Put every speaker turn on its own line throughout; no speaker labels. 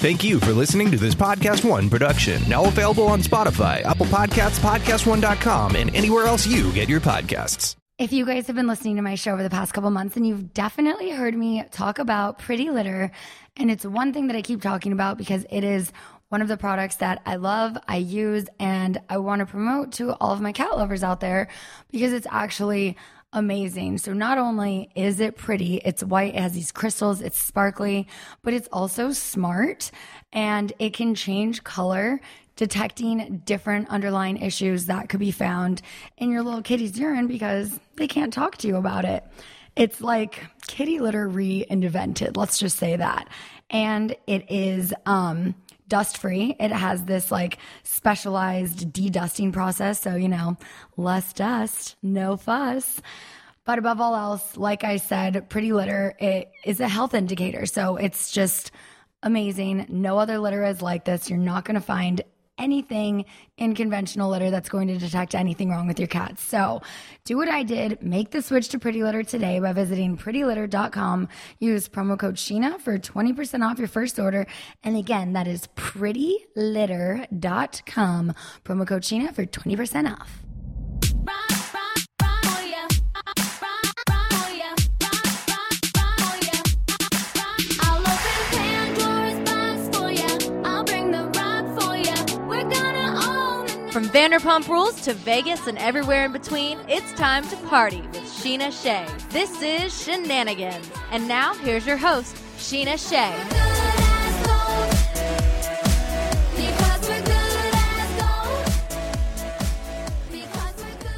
Thank you for listening to this Podcast One production, now available on Spotify, Apple Podcasts, PodcastOne.com, and anywhere else you get your podcasts.
If you guys have been listening to my show over the past couple months, and you've definitely heard me talk about Pretty Litter, and it's one thing that I keep talking about because it is one of the products that I love, I use, and I want to promote to all of my cat lovers out there because it's actually amazing. So not only is it pretty, it's white, it has these crystals, it's sparkly, but it's also smart and it can change color detecting different underlying issues that could be found in your little kitty's urine because they can't talk to you about it. It's like kitty litter reinvented. Let's just say that. And it is um dust free. It has this like specialized de-dusting process. So, you know, less dust, no fuss. But above all else, like I said, Pretty Litter, it is a health indicator. So it's just amazing. No other litter is like this. You're not going to find anything in conventional litter that's going to detect anything wrong with your cat. So do what I did. Make the switch to Pretty Litter today by visiting prettylitter.com. Use promo code Scheana for 20% off your first order. And again, that is prettylitter.com. Promo code Scheana for 20% off.
Vanderpump Rules to Vegas and everywhere in between, it's time to party with Scheana Shay. This is Shenanigans. And now, here's your host, Scheana Shay.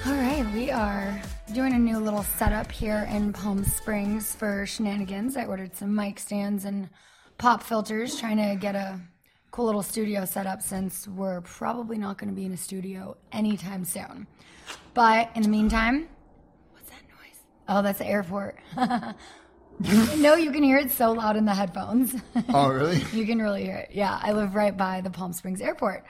All right, we are doing a new little setup here in Palm Springs for Shenanigans. I ordered some mic stands and pop filters, trying to get a cool little studio setup since we're probably not going to be in a studio anytime soon. But in the meantime, what's that noise? Oh, that's the airport. no, you can hear it so loud in the headphones.
Oh, really?
you can really hear it. Yeah, I live right by the Palm Springs airport.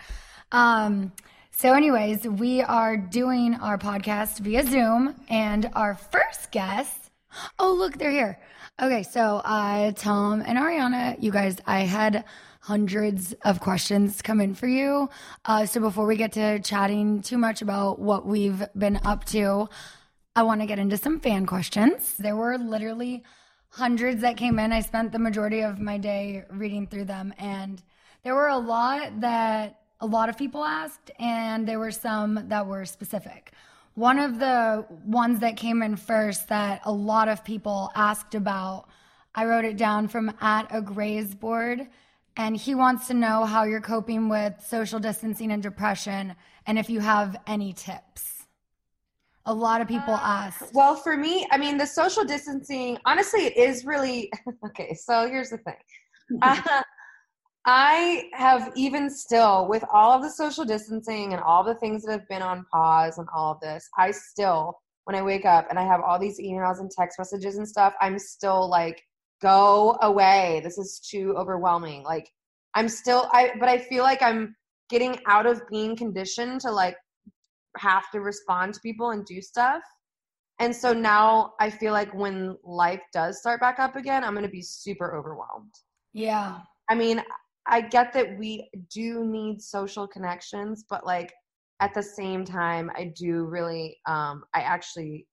Um, so, anyways, we are doing our podcast via Zoom, and our first guest. Oh, look, they're here. Okay, so uh, Tom and Ariana, you guys, I had hundreds of questions come in for you. Uh, so before we get to chatting too much about what we've been up to, I want to get into some fan questions. There were literally hundreds that came in. I spent the majority of my day reading through them, and there were a lot that a lot of people asked, and there were some that were specific. One of the ones that came in first that a lot of people asked about, I wrote it down from at a graze board and he wants to know how you're coping with social distancing and depression and if you have any tips. A lot of people uh, ask.
Well, for me, I mean, the social distancing, honestly, it is really okay. So here's the thing uh, I have even still, with all of the social distancing and all the things that have been on pause and all of this, I still, when I wake up and I have all these emails and text messages and stuff, I'm still like, go away. This is too overwhelming. Like I'm still I but I feel like I'm getting out of being conditioned to like have to respond to people and do stuff. And so now I feel like when life does start back up again, I'm going to be super overwhelmed.
Yeah.
I mean, I get that we do need social connections, but like at the same time, I do really, um, I actually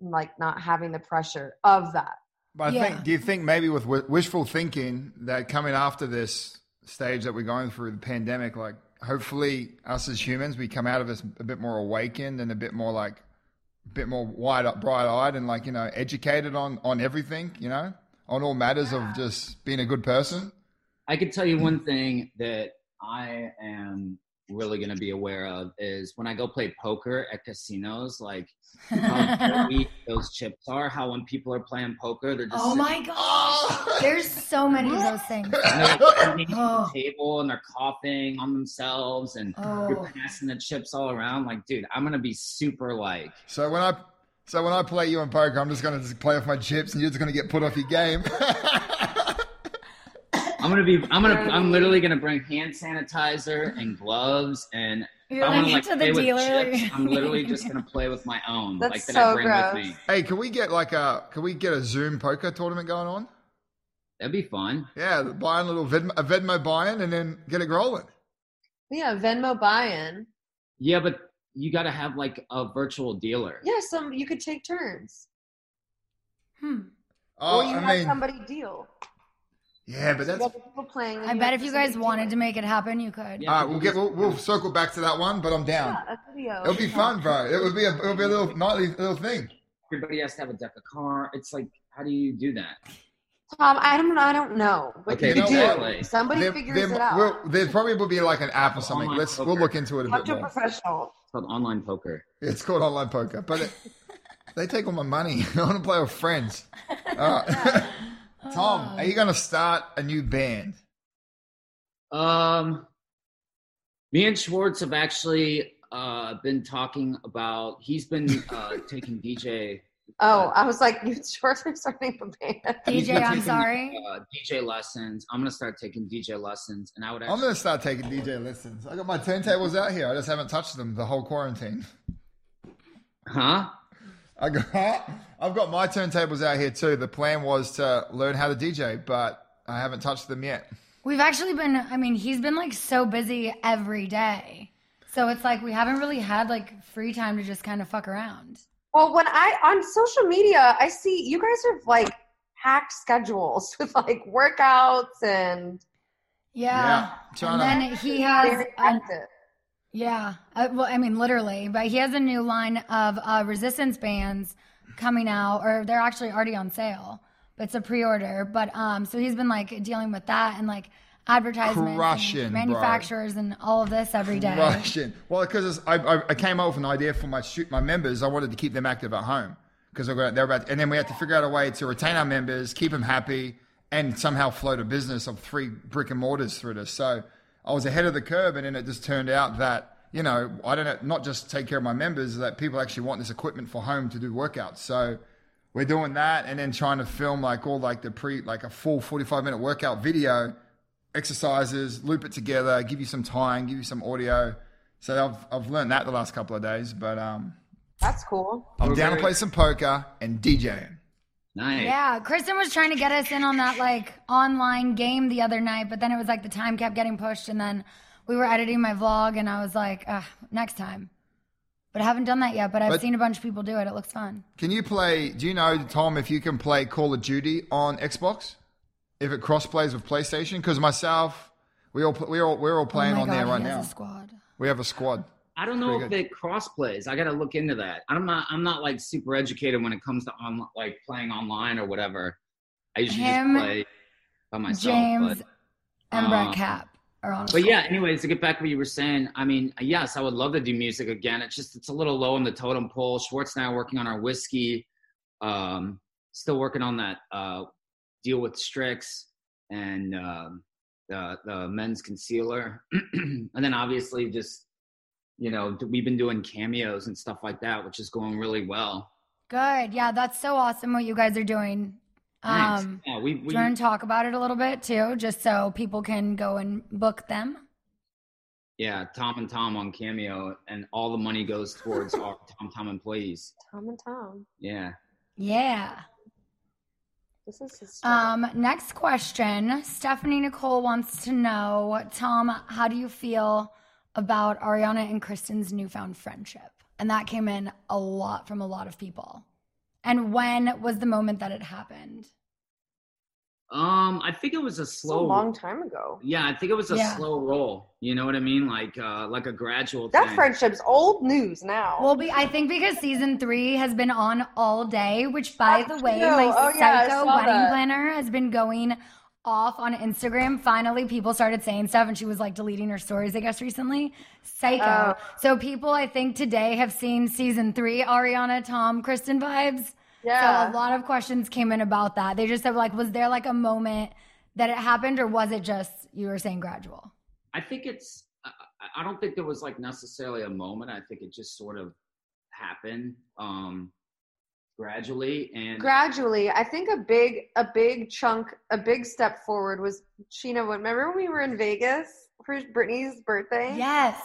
like not having the pressure of that.
But I yeah. think, do you think maybe with wishful thinking that coming after this stage that we're going through the pandemic, like hopefully us as humans we come out of this a bit more awakened and a bit more like a bit more wide up bright eyed and like you know educated on on everything you know on all matters of just being a good person
I could tell you one thing that I am really going to be aware of is when I go play poker at casinos, like how dirty those chips are. How when people are playing poker, they're just
Oh
sitting
my gosh. There's so many of those things.
and they're like
Oh.
the table and they're coughing on themselves and
Oh.
you're passing the chips all around. Like, dude, I'm gonna be super like.
so when i so when i play you in poker i'm just gonna just play off my chips and you're just gonna get put off your game
I'm gonna be. I'm gonna. I'm literally gonna bring hand sanitizer and gloves and.
You're
I want
like
to like
to the dealer.
chips, I'm literally just gonna play with my own,
That's
like that
so
I bring
gross.
with me.
hey can we get like a can we get a zoom poker tournament going on
That'd be fun.
yeah buy a little Venmo, a venmo buy-in and then get it rolling
Yeah, Venmo buy-in.
Yeah, but you got to have like a virtual dealer.
Yeah, some you could take turns,
Hmm.
oh
or you
i
have
mean
somebody deal.
Yeah but
that's.
that's
got people playing.
I bet if you guys wanted to make it happen, you could.
Yeah.
all right we'll get we'll, we'll circle back to that one but i'm down
yeah, a video.
It'll be fun, bro. It would be a it'll be a little nightly little thing.
Everybody has to have a deck of cards. It's like, how do you do that?
Tom, I don't, I don't know, but
Okay,
you
you know
do.
what?
Somebody
There,
figures
there,
it out.
will- there probably will be like an app or something.
Online
Let's we'll
poker.
look into it a
Talk
bit
to a
more.
professional.
It's called online poker.
It's called online poker, but it, they take all my money. I want to play with friends. All right. Tom, are you going to start a new band?
Um, me and Schwartz have actually uh been talking about. He's been uh taking DJ.
Oh, I was like, you short for starting a band.
DJ, I'm
taking,
sorry.
Uh, DJ lessons. I'm gonna start taking DJ lessons, and I would
I'm going to start taking DJ lessons. I got my turntables out here. I just haven't touched them the whole quarantine.
Huh?
I got I've got my turntables out here too. The plan was to learn how to DJ, but I haven't touched them yet.
We've actually been, I mean, he's been like so busy every day. So it's like we haven't really had like free time to just kind of fuck around.
Well, when I on social media, I see you guys are like packed schedules with like workouts and
Yeah.
Yeah,
and then he has,
very
a,
active.
Yeah, uh, well, I mean, literally, but he has a new line of uh, resistance bands coming out, or they're actually already on sale, but it's a pre-order. But um, so he's been like dealing with that and like advertisements,
Crushing,
and
bro.
manufacturers, and all of this every day.
Russian. Well, because I, I, I came up with an idea for my shoot my members. I wanted to keep them active at home because they're, they're about, and then we had to figure out a way to retain our members, keep them happy, and somehow float a business of three brick and mortars through this. So I was ahead of the curve, and then it just turned out that you know I don't know, not just take care of my members, that people actually want this equipment for home to do workouts. So we're doing that, and then trying to film like all like the pre like a full forty five minute workout video exercises, loop it together, give you some time, give you some audio. So I've I've learned that the last couple of days, but um,
That's cool.
I'm
We're
down to play some poker and DJing.
Nice.
Yeah, Kristen was trying to get us in on that like online game the other night, but then it was like the time kept getting pushed, and then we were editing my vlog, and I was like, Ugh, next time. But I haven't done that yet. But I've
But-
seen a bunch of people do it. It looks fun.
Can you play? Do you know Tom if you can play Call of Duty on Xbox? If it cross plays with PlayStation? Because myself, we all we all we're all oh playing
oh
on
God,
there right now.
a squad.
We have a squad.
I don't know
Pretty
if it cross plays. I got to look into that. I'm not. I'm not like super educated when it comes to on like playing online or whatever. I usually
Him,
just play by myself.
James
but,
and
uh,
Brett Cap are on.
but yeah.
squad.
Anyways, to get back to what you were saying, I mean, yes, I would love to do music again. It's just it's a little low on the totem pole. Schwartz and I are working on our whiskey. Um, still working on that uh, deal with Strix and um, the the men's concealer, and then obviously just you know we've been doing cameos and stuff like that, which is going really well.
Good. Yeah, that's so awesome what you guys are doing.
Thanks.
Um,
yeah, we,
do you want to talk about it a little bit too, just so people can go and book them?
yeah Tom and Tom on Cameo, and all the money goes towards our Tom Tom employees.
Tom and Tom.
Yeah.
Yeah.
This is.
Um, next question. Stephanie Nicole wants to know, Tom, how do you feel about Ariana and Kristen's newfound friendship? And that came in a lot from a lot of people. And when was the moment that it happened?
Um, I think it was a
It's a
slow.
long time ago.
Yeah, I think it was a
Yeah.
slow roll. You know what I mean? Like uh like a gradual
That
thing.
friendship's old news now.
Well, be, I think because season three has been on all day, which by
That's
the way,
true.
my
Oh,
psycho
saw
wedding
that.
planner has been going off on Instagram. Finally, people started saying stuff, and she was like deleting her stories, I guess, recently. Psycho.
Oh.
So people, I think today have seen season three Ariana, Tom, Kristen vibes.
yeah.
So a lot of questions came in about that. They just said like, was there like a moment that it happened, or was it just you were saying gradual?
I think it's. I- I, I don't think there was like necessarily a moment. I think it just sort of happened um gradually and
gradually i think a big a big chunk a big step forward was scheana remember when we were in vegas for brittany's birthday
Yes.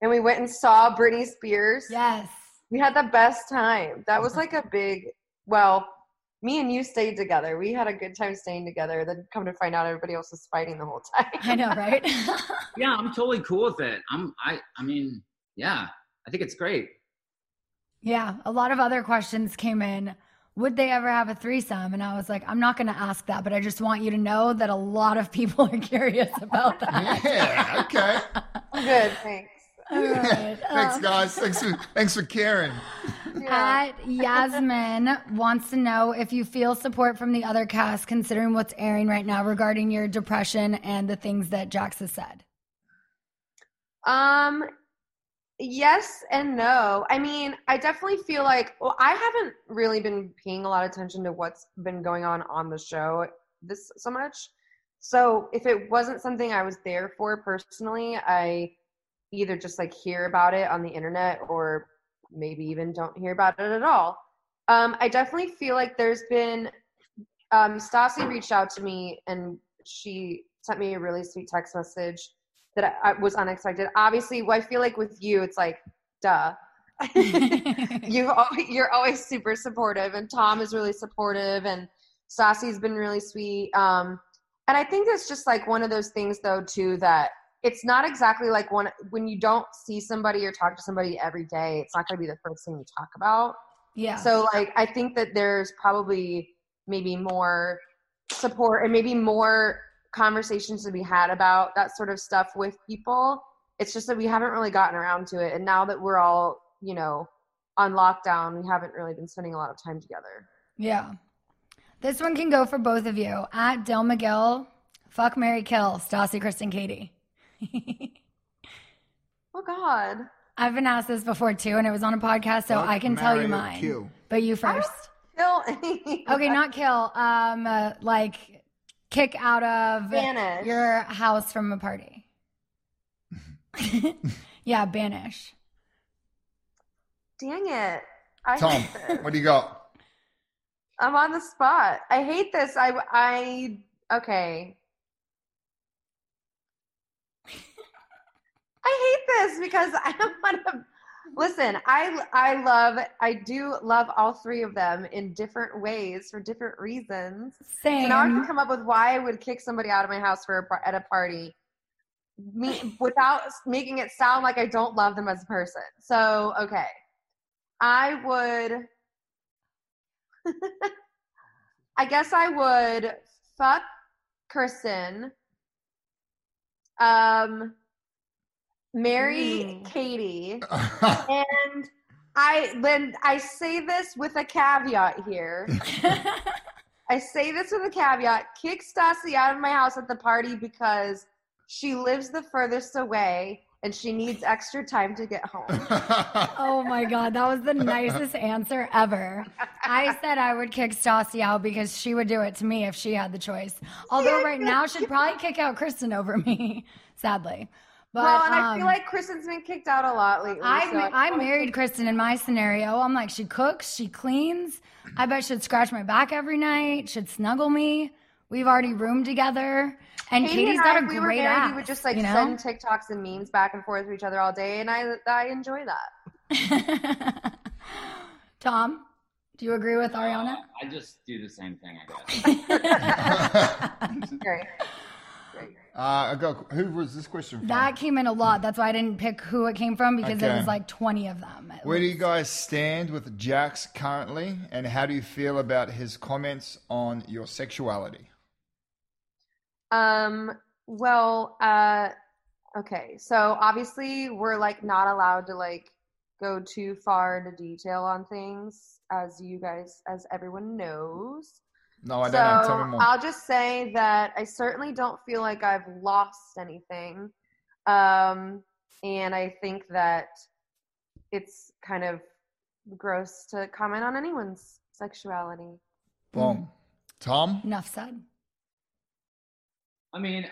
and we went and saw britney spears
Yes.
we had the best time that was like a big well me and you stayed together we had a good time staying together then come to find out everybody else was fighting the whole time
I know, right?
yeah, I'm totally cool with it. I'm I I mean, yeah, I think it's great.
Yeah, a lot of other questions came in. Would they ever have a threesome? And I was like, I'm not going to ask that, but I just want you to know that a lot of people are curious about that.
Yeah, okay.
good thanks
All right.
Thanks,
um,
guys. Thanks for thanks for caring.
yeah.
At Yasmin wants to know if you feel support from the other cast, considering what's airing right now regarding your depression and the things that Jax has said.
Um, yes and no. I mean, I definitely feel like well, I haven't really been paying a lot of attention to what's been going on on the show this so much. So if it wasn't something I was there for personally, I either just like hear about it on the internet or maybe even don't hear about it at all. Um, I definitely feel like there's been um, Stassi reached out to me and she sent me a really sweet text message that I, I was unexpected. Obviously, well, I feel like with you, it's like, duh. You've always, you're always super supportive, and Tom is really supportive, and Stassi's been really sweet. Um, and I think it's just like one of those things, though, too, that it's not exactly like when when you don't see somebody or talk to somebody every day. It's not going to be the first thing you talk about.
Yeah.
So like I think that there's probably maybe more support and maybe more conversations to be had about that sort of stuff with people. It's just that we haven't really gotten around to it. And now that we're all, you know, on lockdown, we haven't really been spending a lot of time together.
Yeah. This one can go for both of you. At Del McGill, fuck Mary Kill, Stassi, Kristen, Katie.
Oh God.
I've been asked this before too, and it was on a podcast, so
Fuck,
I can tell you
marry, or
mine.
kill.
But you first.
Kill
Okay, not kill. Um, uh, like kick out of
Banish.
your house from a party. yeah, banish.
Dang it. I
Tom, what do you got?
I'm on the spot. I hate this. I I okay. I hate this because I don't want to listen. I I love I do love all three of them in different ways for different reasons.
Same.
So now I can come up with why I would kick somebody out of my house for a, at a party, me without making it sound like I don't love them as a person. So okay, I would. I guess I would fuck Kristen. Um, marry
Mm.
Katie, and I then I say this with a caveat here. I say this with a caveat. Kick Stassi out of my house at the party because she lives the furthest away and she needs extra time to get home.
oh my god, that was the nicest answer ever. I said I would kick Stassi out because she would do it to me if she had the choice. Although right now she'd probably kick out Kristen over me, sadly. But
well, and I feel
um,
like Kristen's been kicked out a lot lately.
I,
so
I
wanna
married
kick-
Kristen in my scenario. I'm like, she cooks, she cleans. I bet she'd scratch my back every night. She'd snuggle me. We've already roomed together. And
Katie
Katie's
and
got
I,
a
if we were
great
married,
ass.
we would just like
you know?
send TikToks and memes back and forth to each other all day, and I I enjoy that.
Tom, do you agree with
Uh,
Ariana?
I just do the same thing, I guess.
Great.
Uh, I got, who was this question from?
That came in a lot. That's why I didn't pick who it came from because it
Okay.
was like 20 of them. at
Where do you guys stand with Jax currently, and how do you feel about his comments on your sexuality?
Um, well, uh, okay. So obviously we're like not allowed to like go too far into detail on things, as you guys, as everyone knows.
No, I
so
don't know. Tell me more.
I'll just say that I certainly don't feel like I've lost anything. Um, and I think that it's kind of gross to comment on anyone's sexuality.
Boom. Tom?
Enough said.
I mean, uh,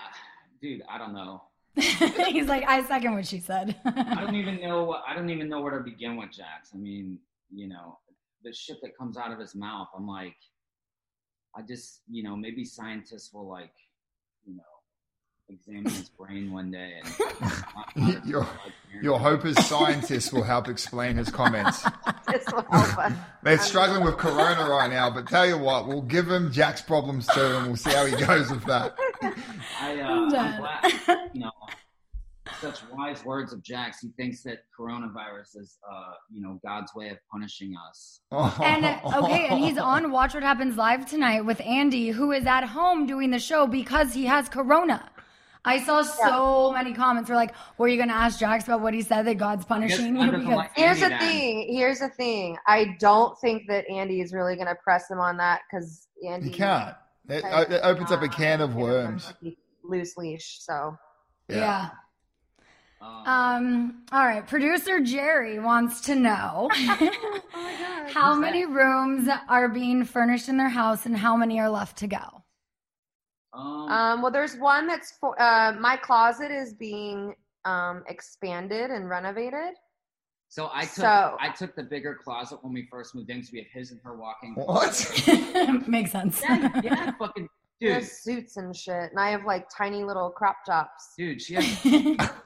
dude, I don't know.
He's like, I second what she said.
I don't even know. I don't even know where to begin with Jax. I mean, you know, the shit that comes out of his mouth. I'm like, I just, you know, maybe scientists will like, you know, examine his brain one day and
Your, your hope is scientists will help explain his comments.
This will help us.
They're struggling with corona right now, but tell you what, we'll give him Jack's problems too, and we'll see how he goes with that.
I, uh,
I'm
I'm glad, you know, such wise words of Jax. He thinks that coronavirus is, uh, you know, God's way of punishing us.
And okay, and he's on Watch What Happens Live tonight with Andy, who is at home doing the show because he has corona. I saw so many comments were like, "Were you going to ask Jax about what he said that God's punishing you?" Because
Here's the thing. Here's the thing. I don't think that Andy is really going to press him on that because Andy
You can't. It, it opens up a can of worms.
Loose leash. So
yeah.
Um,
Um. All right. Producer Jerry wants to know
Oh
how many rooms are being furnished in their house and how many are left to go.
um,
Um, well, there's one that's for uh, my closet is being um, expanded and renovated.
so I took
so-
I took the bigger closet when we first moved in because we have his and her walking.
What?
Makes sense.
Yeah, yeah, fucking dude,
There's suits and shit, and I have like tiny little crop tops.
dude, she has like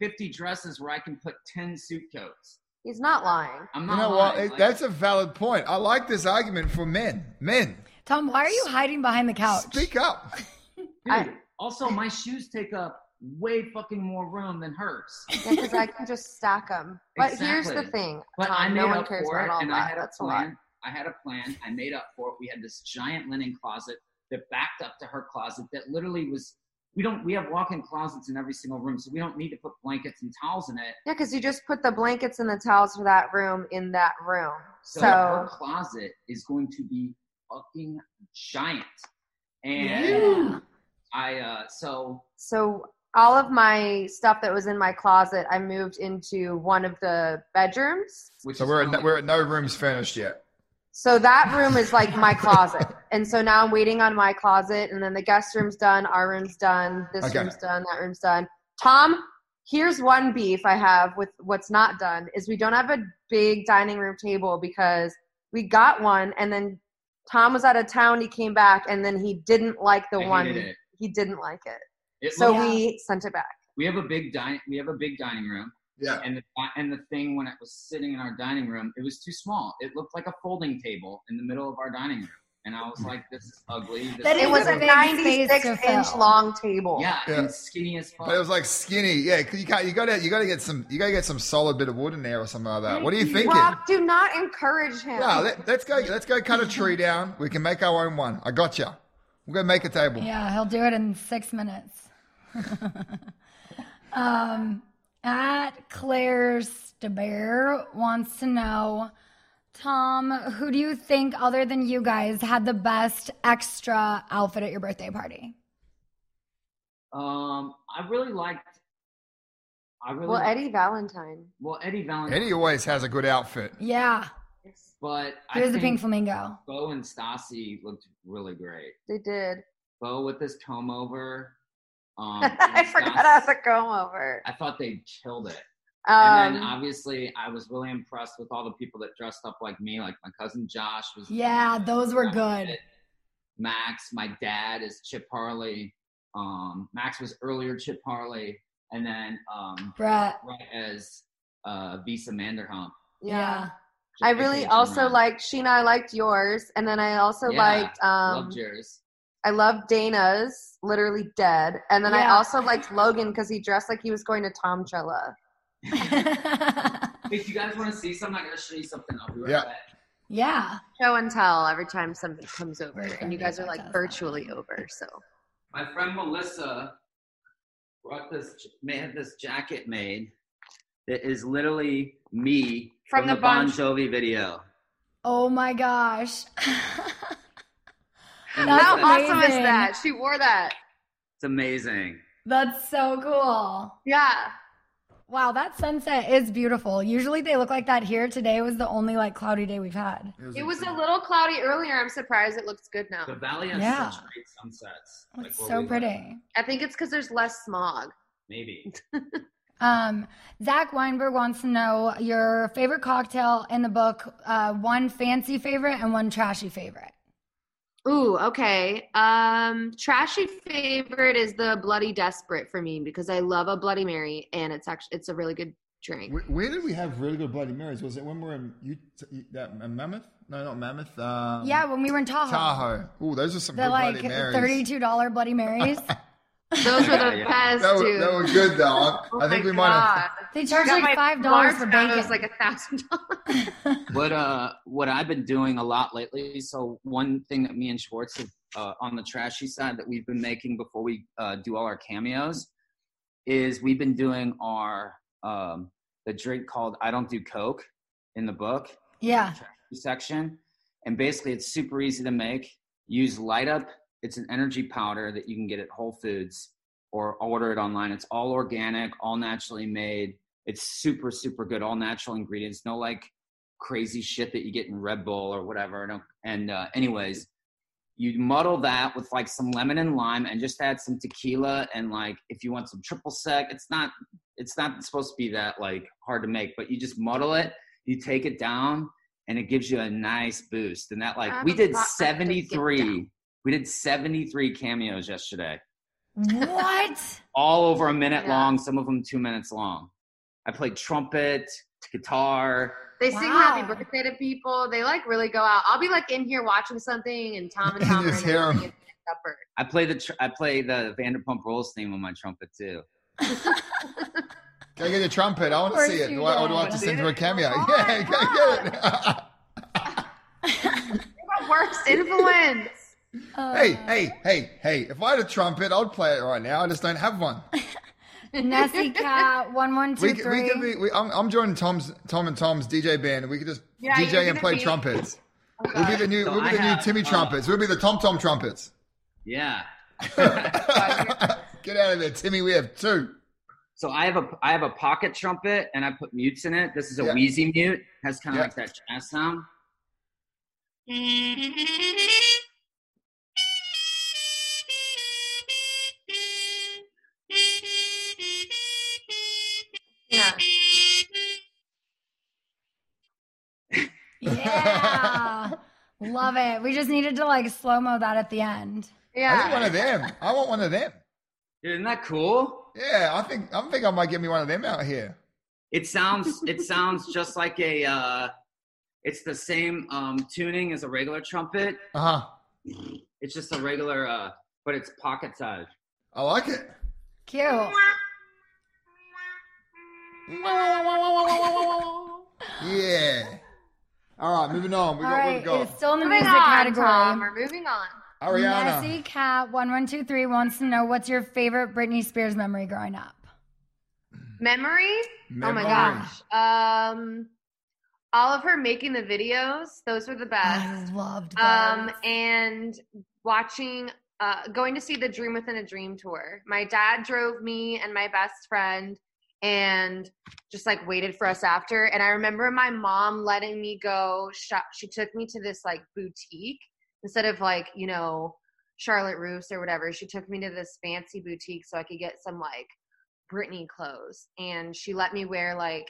50 dresses where I can put 10 suit coats.
He's not lying.
I'm not
You
not
know what?
lying.
It-
like-
That's a valid point. I like this argument for men. Men,
Tom, why are you hiding behind the couch?
speak up.
dude,
I-
also my shoes take up way fucking more room than hers.
because I can just stack them. But here's the thing,
But
Tom,
I made
no one
up
cares
for it, and
that.
I had a
That's a
plan. I had a plan. I made up for it. We had this giant linen closet that backed up to her closet that literally was. We don't. We have walk-in closets in every single room, so we don't need to put blankets and towels in it.
Yeah, because you just put the blankets and the towels for that room in that room.
So,
So,
her closet is going to be fucking giant. And
Yeah.
I uh so
so all of my stuff that was in my closet, I moved into one of the bedrooms.
which
So we're
kinda
at, we're at no rooms furnished yet.
So that room is like my closet. And so now I'm waiting on my closet, and then the guest room's done, our room's done, this
Okay.
room's done, that room's done. Tom, here's one beef I have with what's not done is we don't have a big dining room table because we got one, and then Tom was out of town. He came back, and then he didn't like the
I
one. He didn't like it,
It
so
looked-
we sent it back.
we have a big dining we have a big dining room.
Yeah.
And the and the thing when it was sitting in our dining room, it was too small. It looked like a folding table in the middle of our dining room. And I was like, this is ugly. This
That
is
is
It was
a
a 96 inch long table.
yeah,
Yeah.
and skinny as fuck.
But it was like skinny. Yeah, you can't. You got to. You got to get some. You got to get some solid bit of wood in there or something like that. What are you thinking?
Rob, do not encourage him.
Yeah, let, let's go. Let's go cut a tree down. We can make our own one. I got you. We'll go make a table.
Yeah, he'll do it in six minutes. um, at Claire Staber wants to know, Tom, who do you think, other than you guys, had the best extra outfit at your birthday party?
um I really liked I really
Well, Eddie Valentine.
well Eddie Valentine.
Eddie always has a good outfit.
Yeah,
but I
here's the pink flamingo.
Beau and Stassi looked really great.
They did.
Beau with this comb over. Um,
I forgot how to comb over.
I thought they killed it. And then
Um,
obviously, I was really impressed with all the people that dressed up like me. Like my cousin Josh was.
Yeah, those were good.
Max, my dad is Chip Harley. Um, Max was earlier Chip Harley, and then um,
Brett.
right as uh, Lisa Vanderpump.
yeah. I really also liked Scheana. I liked yours, and then I also
Yeah,
liked. Um,
Love Jers.
I love Dana's, literally dead, and then I also liked Logan because he dressed like he was going to Tom Chella.
If you guys want to see something, I'm gonna show you something. I'll be right
Yeah.
back.
yeah.
Show and tell every time somebody comes over,
Very
and you
friendly
guys are like
podcast.
virtually over. So
My friend Melissa brought this had this jacket made that is literally me
From
from,
the
the, Bon
Bon-
Jovi video.
Oh my gosh.
And
That's
How
listen,
awesome is that? She wore that.
It's amazing.
That's so cool.
Yeah.
Wow, that sunset is beautiful. Usually they look like that here. Today was the only like cloudy day we've had.
It was a little cloudy earlier. I'm surprised it looks good now.
The valley has
Yeah.
such great sunsets.
It's
like
so pretty.
live.
I think it's because there's less smog.
Maybe.
Um, Zach Weinberg wants to know your favorite cocktail in the book, uh, one fancy favorite and one trashy favorite.
Ooh, okay. Um, trashy favorite is the Bloody Desperate for me because I love a Bloody Mary and it's actually it's a really good drink.
Where, where did we have really good Bloody Marys? Was it when we were in U- that, uh, Mammoth? No, not Mammoth. Um,
yeah, when we were in Tahoe.
Tahoe. Ooh, those are some
The
good
like
Bloody Marys.
thirty-two dollar Bloody Marys.
Those were the
Yeah, yeah.
best,
That were,
dude.
that were good though. I,
Oh
I think
my
we might have.
They charge
Got
like five dollars for
large
bacon.
It was like a thousand dollars.
what uh what I've been doing a lot lately. So one thing that me and Schwartz have uh, on the trashy side that we've been making before we uh, do all our cameos is we've been doing our um the drink called I don't do coke in the book
yeah.
trashy section, and basically it's super easy to make. Use Light Up. It's an energy powder that you can get at Whole Foods or order it online. It's all organic, all naturally made. It's super super good, all natural ingredients. No like crazy shit that you get in Red Bull or whatever. And uh, anyways, you muddle that with like some lemon and lime, and just add some tequila and like if you want some triple sec. It's not it's not supposed to be that like hard to make, but you just muddle it. You take it down, and it gives you a nice boost. And that like we did
a lot to get
73. We did 73 cameos yesterday,
What?
all over a minute
Yeah.
long. Some of them two minutes long. I played trumpet, guitar.
They sing happy birthday to people. They like really go out. I'll be like in here watching something, and Tom and Tom and are
Just
in
hear 'em.
there singing supper.
I play the tr- I play the Vanderpump Rules theme on my trumpet too.
Can I get a trumpet? I want to
course
see it.
you
Do I, or do I have to
do.
send you a cameo?
Come
Yeah,
on,
can I get it?
You're the worst influence.
Uh,
hey, hey, hey, hey! If I had a trumpet, I'd play it right now. I just don't have one.
Nessie Cat one one two
We, could- we could be. We, I'm, I'm joining Tom's, Tom and Tom's DJ band, and we could just
Yeah,
DJ and play
be-
trumpets. We'll be the new.
So
we'll be
I
the new Timmy
uh,
trumpets. We'll be the Tom Tom trumpets.
Yeah.
Get out of there, Timmy. We have two.
So I have a I have a pocket trumpet and I put mutes in it. This is a
Yeah.
wheezy mute. Has kind of
Yeah.
like that jazz sound.
Yeah.
Love it. We just needed to like slow mo that at the end. Yeah.
I need one of them. I want one of them.
Dude, isn't that cool?
Yeah, I think I think I might get me one of them out here.
It sounds it sounds just like a uh it's the same um tuning as a regular trumpet.
Uh huh.
It's just a regular uh but it's pocket size.
I like it.
Cute.
Yeah. All right, moving on. We
All
got
right,
what we got.
it's still in the
Moving
music
on,
category.
Tom. We're moving on.
Ariana.
Nessie Cat one one two three wants to know what's your favorite Britney Spears memory growing up.
Memory? Oh my gosh. Um, all of her making the videos. Those were the
I
best.
loved
Um, and watching, uh, going to see the Dream Within a Dream tour. My dad drove me and my best friend and just like waited for us after. And I remember my mom letting me go shop. She took me to this like boutique instead of like, you know, Charlotte Russe or whatever. She took me to this fancy boutique so I could get some like Britney clothes. And she let me wear like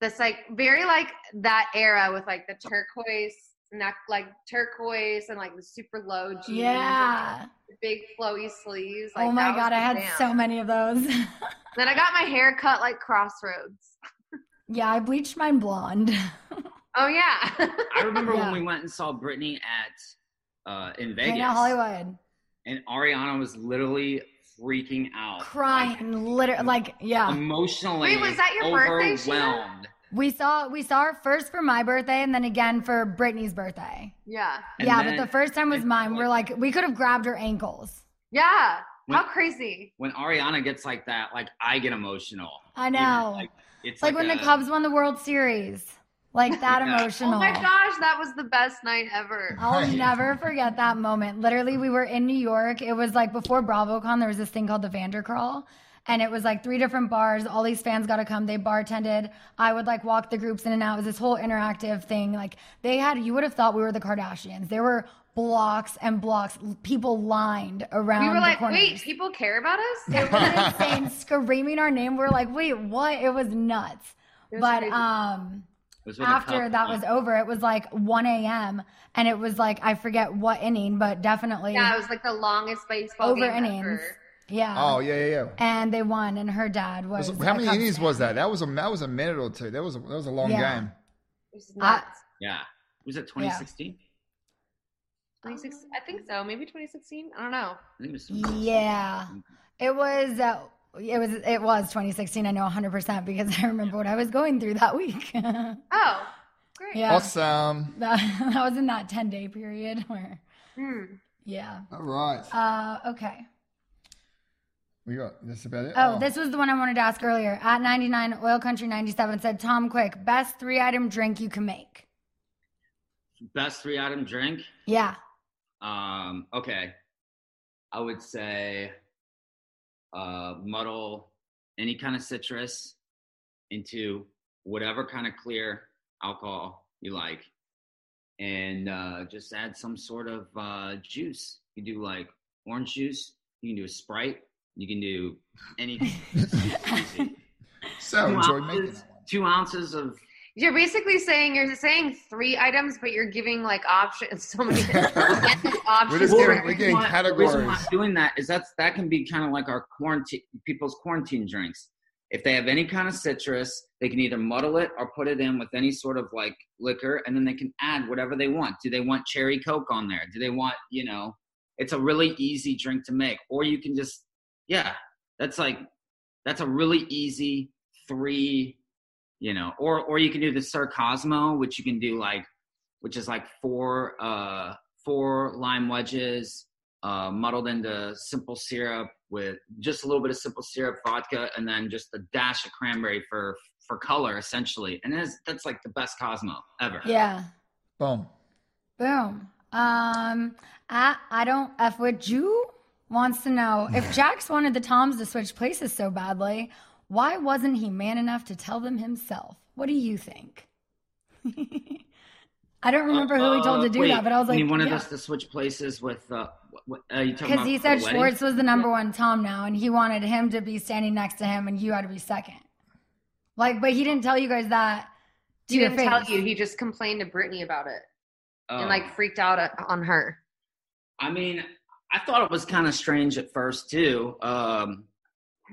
this like very like that era with like the turquoise neck like turquoise and like the super low jeans and,
yeah.
like, big flowy sleeves like,
oh my god, I had
jam.
so many of those.
then i got my hair cut like crossroads
yeah, I bleached mine blonde.
oh yeah
I remember
Yeah.
when we went and saw Britney at uh in Vegas.
Hang out Hollywood.
And Ariana was literally freaking out.
Crying, literally, like, yeah.
Emotionally
Wait, was that your birthday, Scheana?
overwhelmed.
We saw we saw her first for my birthday and then again for Brittany's birthday.
yeah
And
yeah,
then-
but the first time was
and,
mine. We're like, we could have grabbed her ankles.
yeah
when,
How crazy.
when Ariana gets like that, like I get emotional.
I
know,
know.
like, it's
It's like, when
a-
the Cubs won the World Series. Like that
Yeah.
emotional.
Oh my gosh, that was the best night ever.
I'll
Right.
never forget that moment. Literally, we were in New York. It was like before BravoCon, there was this thing called the Vandercrawl. And it was like three different bars. All these fans got to come. They bartended. I would like walk the groups in and out. It was this whole interactive thing. Like they had, you would have thought we were the Kardashians. There were blocks and blocks, people lined around.
We were like,
corners.
wait, people care about us?
It was insane, screaming our name. We are like, wait, what? It was nuts.
It was
but
crazy.
um,
It was with a
after
cup,
that
yeah.
was over, it was like 1 a.m. and it was like I forget what inning, but definitely
Yeah, it was like the longest baseball
over
game
innings.
ever.
Yeah.
Oh yeah, yeah, yeah.
And they won, and her dad was.
Was- how many innings
fan.
was that? That was a that was a minute or two. That was a, that was a long
Yeah.
game.
It was
I-
Yeah. Was it 2016?
26, I think so. Maybe 2016. I don't know.
I think it was. 2016.
Yeah, it was. Uh, it was. It was 2016. I know 100 percent because I remember what I was going through that week.
Oh, great.
Awesome.
that, that was in that 10 day period where.
Hmm.
Yeah.
All right.
Uh, okay.
We got that's about it.
Oh, this was the one I wanted to ask earlier. At 99, Oil Country 97 said, Tom Quick, best three item drink you can make.
Best three item drink.
Yeah.
Um, okay. I would say uh, muddle any kind of citrus into whatever kind of clear alcohol you like. And uh, just add some sort of uh, juice. You do like orange juice. You can do a Sprite. You can do anything.
So
two,
enjoy making
ounces,
that one.
two ounces of
You're basically saying you're saying three items, but you're giving like options. So many options.
We're just giving- we're getting
why- The reason why. I'm doing that is that's that can be kind of like our quarantine people's quarantine drinks. If they have any kind of citrus, they can either muddle it or put it in with any sort of like liquor, and then they can add whatever they want. Do they want cherry coke on there? Do they want you know? It's a really easy drink to make, or you can just yeah, that's like that's a really easy three, you know, or or you can do the Sir Cosmo, which you can do like, which is like four uh four lime wedges uh, muddled into simple syrup with just a little bit of simple syrup, vodka, and then just a dash of cranberry for for color, essentially. And that's that's like the best Cosmo ever.
Yeah.
Boom.
Boom. Um, I, I don't F with you wants to know if Jax wanted the Toms to switch places so badly, why wasn't he man enough to tell them himself? What do you think? I don't remember who he told to do
Uh, wait,
that, but I was like,
he wanted
yeah.
us to switch places with. Uh, what, what, are you talking
Because
about
he said? Schwartz was the number one Tom now, and he wanted him to be standing next to him, and you had to be second. Like, but he didn't tell you guys that.
He didn't tell you. He just complained to Brittany about it
Oh.
and like freaked out on her.
I mean, I thought it was kind of strange at first too. Um,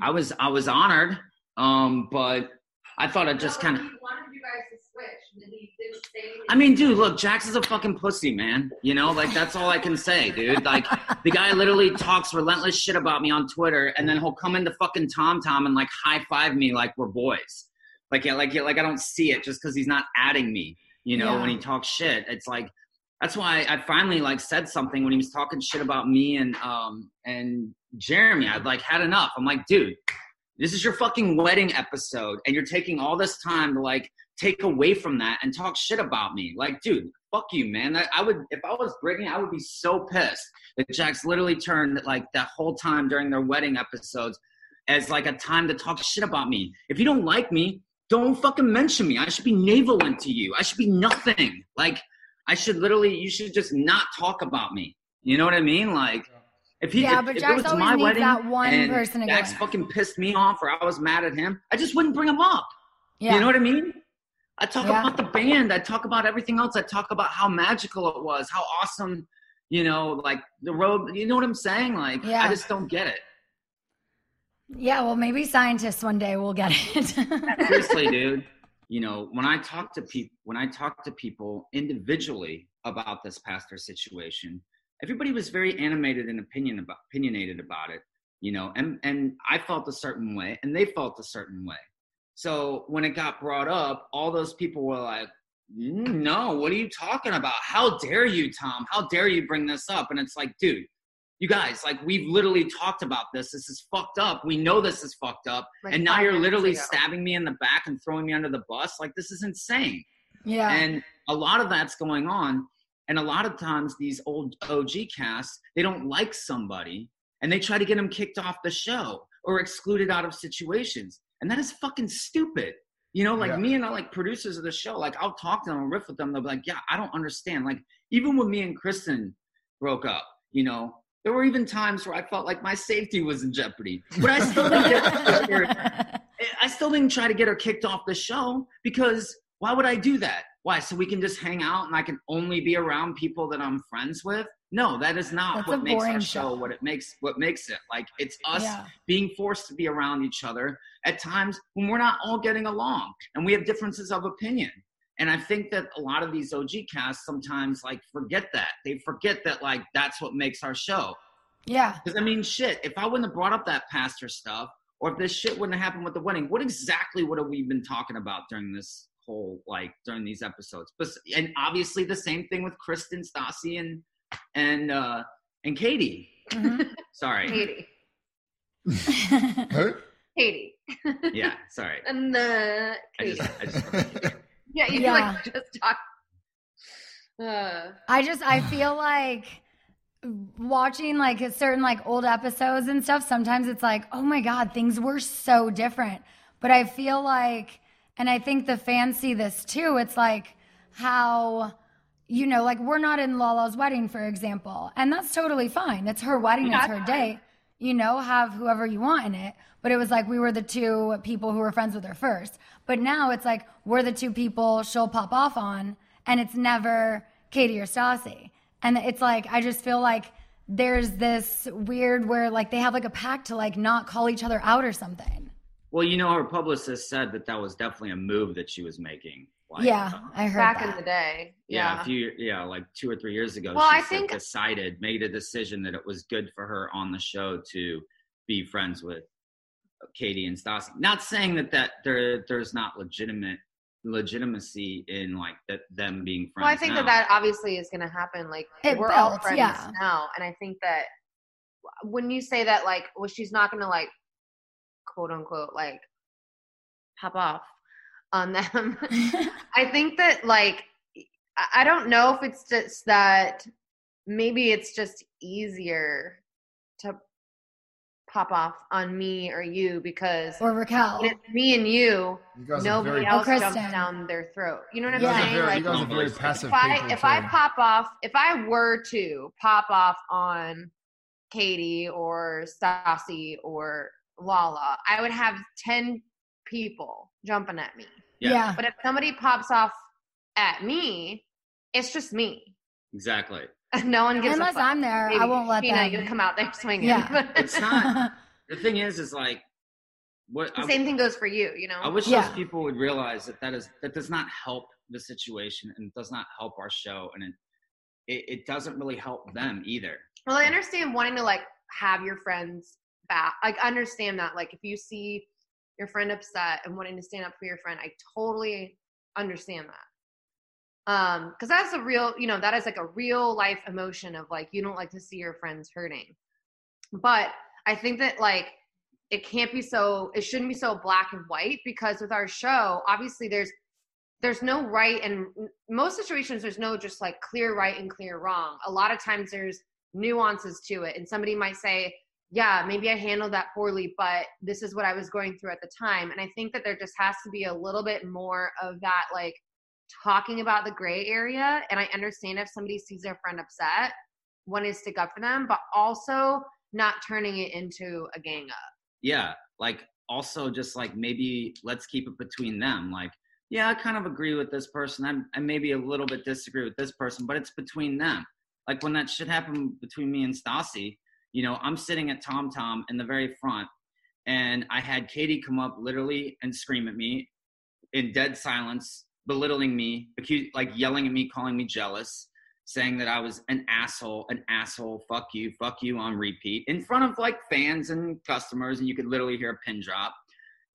I was I was honored, um, but I thought it just kind of.
wanted you guys to switch, and he didn't say
I mean, dude, look, Jax is a fucking pussy, man. You know, like that's all I can say, dude. Like the guy literally talks relentless shit about me on Twitter, and then he'll come into fucking Tom Tom and like high five me like we're boys. Like, yeah, like, yeah, like I don't see it just because he's not adding me. You know,
Yeah.
when he talks shit, it's like that's why I finally like said something when he was talking shit about me and um and Jeremy. I'd like had enough. I'm like, dude, this is your fucking wedding episode, and you're taking all this time to like take away from that and talk shit about me. Like, dude, fuck you, man. I would, if I was Brittany, I would be so pissed that Jax literally turned like that whole time during their wedding episodes as like a time to talk shit about me. If you don't like me, don't fucking mention me. I should be navalent to you. I should be nothing. Like, I should literally, you should just not talk about me. You know what I mean? Like, if he,
Yeah,
if,
but
if
Jax
it was
always
my
needs
wedding
that one
and
person
Jax
in.
fucking pissed me off or I was mad at him, I just wouldn't bring him up.
Yeah.
You know what I mean? I talk
Yeah.
about the band. I talk about everything else. I talk about how magical it was, how awesome, you know, like the road. You know what I'm saying? Like,
Yeah.
I just don't get it.
Yeah, well, maybe scientists one day will get it.
Seriously, dude. You know, when I talk to people, when I talk to people individually about this pastor situation, everybody was very animated and opinion about opinionated about it. You know, and and I felt a certain way, and they felt a certain way. So when it got brought up, all those people were like, "Mm, "No, what are you talking about? How dare you, Tom? How dare you bring this up?" And it's like, dude, you guys, like we've literally talked about this. This is fucked up. We know this is fucked up.
Like
and now you're literally
ago.
stabbing me in the back and throwing me under the bus. Like this is insane.
Yeah.
And a lot of that's going on. And a lot of times these old OG casts, they don't like somebody and they try to get them kicked off the show or excluded out of situations. And that is fucking stupid. You know, like
Yeah.
me and I like producers of the show, like I'll talk to them and riff with them. They'll be like, yeah, I don't understand. Like even when me and Kristen broke up, you know, there were even times where I felt like my safety was in jeopardy. But I still didn't get her, I still didn't try to get her kicked off the show because why would I do that? Why? So we can just hang out and I can only be around people that I'm friends with? No, that is not
That's
what makes our show
show.
what it makes what makes it. Like it's us
Yeah.
being forced to be around each other at times when we're not all getting along and we have differences of opinion. And I think that a lot of these OG casts sometimes like forget that. They forget that like that's what makes our show.
yeah.
Because I mean, shit, if I wouldn't have brought up that pastor stuff, or if this shit wouldn't have happened with the wedding, what exactly would have we been talking about during this whole like during these episodes? But and obviously the same thing with Kristen, Stassi, and and uh and Katie.
Mhm.
Sorry,
Katie.
Who?
Katie.
yeah, sorry.
And the
I just, I just
yeah, you
Yeah.
like just talk. Uh,
I just I feel like watching like a certain like old episodes and stuff sometimes it's like oh my god things were so different. But I feel like and I think the fans see this too it's like how you know like we're not in Lala's wedding for example and that's totally fine. It's her wedding it's her day. You know have whoever you want in it but it was like we were the two people who were friends with her first but now it's like we're the two people she'll pop off on and it's never Katie or Stassi. And it's like I just feel like there's this weird where like they have like a pact to like not call each other out or something.
well, you know, her publicist said that that was definitely a move that she was making. Like,
yeah, I heard
back
that.
in the day.
yeah,
Yeah.
a few, yeah, like two or three years ago.
Well,
she
I
said-
think-
decided, made a decision that it was good for her on the show to be friends with Katie and Stassi. Not saying that that there there's not legitimate legitimacy in like that them being friends.
well, I think
now.
that that obviously is going to happen. Like
It
we're all friends
yeah.
now, and I think that when you say that, like, well, she's not going to like, quote unquote, like, pop off on them. I think that like I- I don't know if it's just that maybe it's just easier to pop off on me or you because
or Raquel.
when it's me and you,
You
nobody
very,
else
Oh,
jumps down their throat. You know what I'm
you
Yeah.
saying?
very,
like
you guys are very
if
passive
if I
people
if I pop off, if I were to pop off on Katie or Stassi or Lala, I would have ten people jumping at me.
Yeah.
yeah.
But if somebody pops off at me, it's just me.
exactly.
no one gives
Unless
a fuck.
I'm there, I won't let
Tina,
them.
you come out there swinging.
Yeah.
It's not. The thing is, is like what
the
I-
same thing goes for you. You know.
I wish
Yeah.
those people would realize that that is that does not help the situation and does not help our show and it it, it doesn't really help them either.
Well, I understand wanting to like have your friends back. Like, I understand that. Like, if you see your friend upset and wanting to stand up for your friend, I totally understand that. Um, because that's a real, you know, that is like a real life emotion of like you don't like to see your friends hurting. But I think that like it can't be so it shouldn't be so black and white because with our show, obviously there's there's no right and most situations there's no just like clear right and clear wrong. A lot of times there's nuances to it and somebody might say yeah maybe i handled that poorly but this is what i was going through at the time and i think that there just has to be a little bit more of that like talking about the gray area and i understand if somebody sees their friend upset wanting to stick up for them but also not turning it into a gang up
Yeah, like also just like maybe let's keep it between them. Like, yeah, I kind of agree with this person. I'm, I maybe a little bit disagree with this person, but it's between them. Like when that shit happened between me and Stassi, you know, I'm sitting at TomTom in the very front, and I had Katie come up literally and scream at me in dead silence, belittling me, like yelling at me, calling me jealous, saying that I was an asshole, an asshole, fuck you, fuck you on repeat in front of like fans and customers, and you could literally hear a pin drop.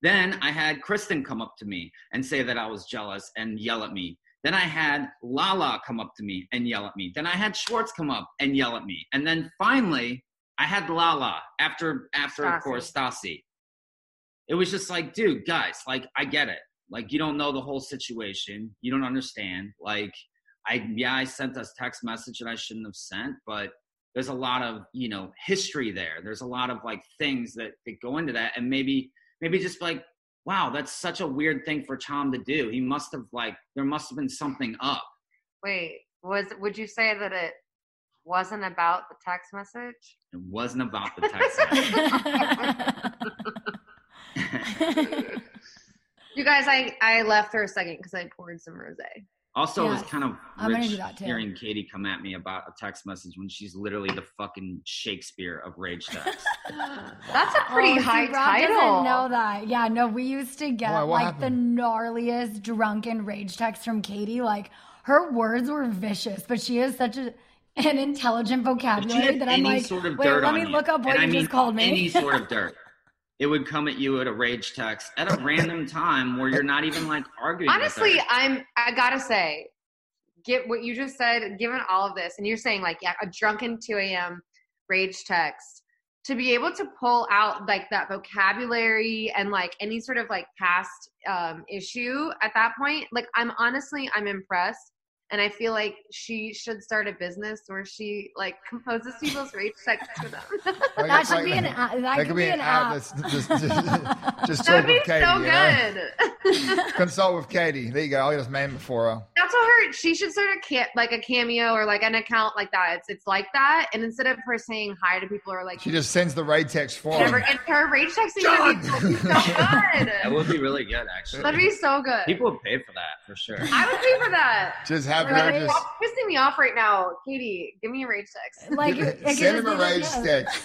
Then I had Kristen come up to me and say that I was jealous and yell at me. Then I had Lala come up to me and yell at me. Then I had Schwartz come up and yell at me. And then finally, I had Lala after after of course Stassi. It was just like, dude, guys, like I get it. Like you don't know the whole situation. You don't understand. Like I yeah, I sent us text message that I shouldn't have sent, but there's a lot of, you know, history there. There's a lot of like things that, that go into that. And maybe maybe just like, wow, that's such a weird thing for Tom to do. He must have like there must have been something up.
Wait, was would you say that it wasn't about the text message?
It wasn't about the text message.
You guys, I I left for a second because I poured some rosé.
Also, it was kind of
I'm
rich
do that too.
hearing Katie come at me about a text message when she's literally the fucking Shakespeare of rage text.
That's a pretty
Oh, see,
high
Rob
title.
doesn't know that. Yeah, no, we used to get
Why, what
like the gnarliest drunken rage text from Katie. Like her words were vicious, but she has such a an intelligent vocabulary that I'm like,
sort of
wait, let me
you,
look up what
and
you
I mean
just called me.
Any sort of dirt. It would come at you at a rage text at a random time where you're not even like arguing.
Honestly. I'm I gotta say, get what you just said, given all of this, and you're saying like yeah, a drunken 2 a.m. rage text, to be able to pull out like that vocabulary and like any sort of like past um issue at that point, like I'm honestly I'm impressed. And I feel like she should start a business where she like composes people's rage texts for them.
Like-
that should
like-
be an app. That,
That
could be an
app
app.
that's just, just, just
that would be
Katie.
so
you know?
good.
Consult with Katie. There you go. I'll just man before her.
That's what her. She should start a ca- like a cameo or like an account like that. It's it's like that, and instead of her saying hi to people or like
She just sends the raid text for
whatever,
him.
and her rage texting would be so, so good.
that would be really good, actually.
That'd be so good.
People would pay for that for sure.
I would pay for that.
Just have
Like,
her just
stop pissing me off right now, Katie. Give me a rage text.
like it could
send him a rage
yeah.
text.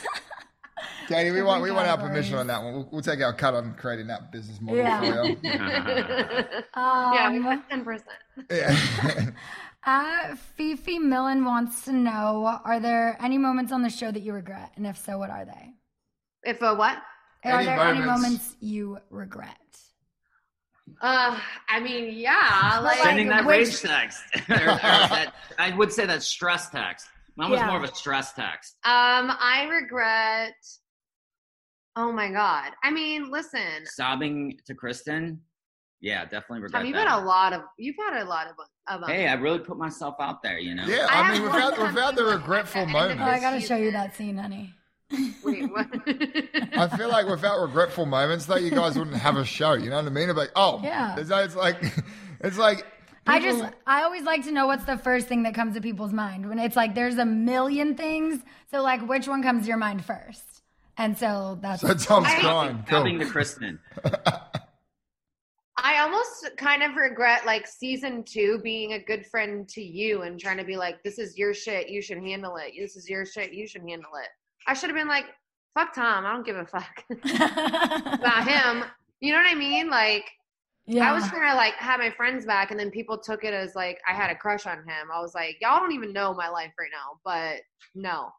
Katie, we want we want our permission on that one. We'll, we'll take our cut on creating that business model
Yeah.
for you.
yeah, we
want
put ten percent.
Yeah.
Uh, Fifi Millen wants to know: Are there any moments on the show that you regret, and if so, what are they?
If a what?
Are
Any
there any
moments-
moments you regret?
Uh, I mean, yeah, like,
like-
Sending that
which-
rage text. Or- or that- I would say that stress text. Mine was
Yeah.
more of a stress text.
um, I regret. Oh my god. I mean, listen,
Sobbing to Kristen. Yeah, definitely regret
Tom, you've
that.
had a lot of. You've had a lot of. of um,
Hey, I really put myself out there, you know.
yeah,
I
I mean,
have
without
one
without the regretful
at the end of
Oh, I gotta show you that scene, honey.
Wait, what?
I feel like without regretful moments, though, you guys wouldn't have a show. You know what I mean? It's like, oh,
Yeah.
It's, it's like, it's like.
I just, I always like to know what's the first thing that comes to people's mind when it's like there's a million things. So like, which one comes to your mind first? And so that's
So Tom's
I-
crying. Cool.
To Kristen.
I almost kind of regret like season two being a good friend to you and trying to be like, this is your shit, you should handle it. This is your shit, you should handle it. I should have been like, fuck Tom, I don't give a fuck about him. You know what I mean? Like,
yeah.
I was trying to like have my friends back, and then people took it as like I had a crush on him. I was like, y'all don't even know my life right now, but no.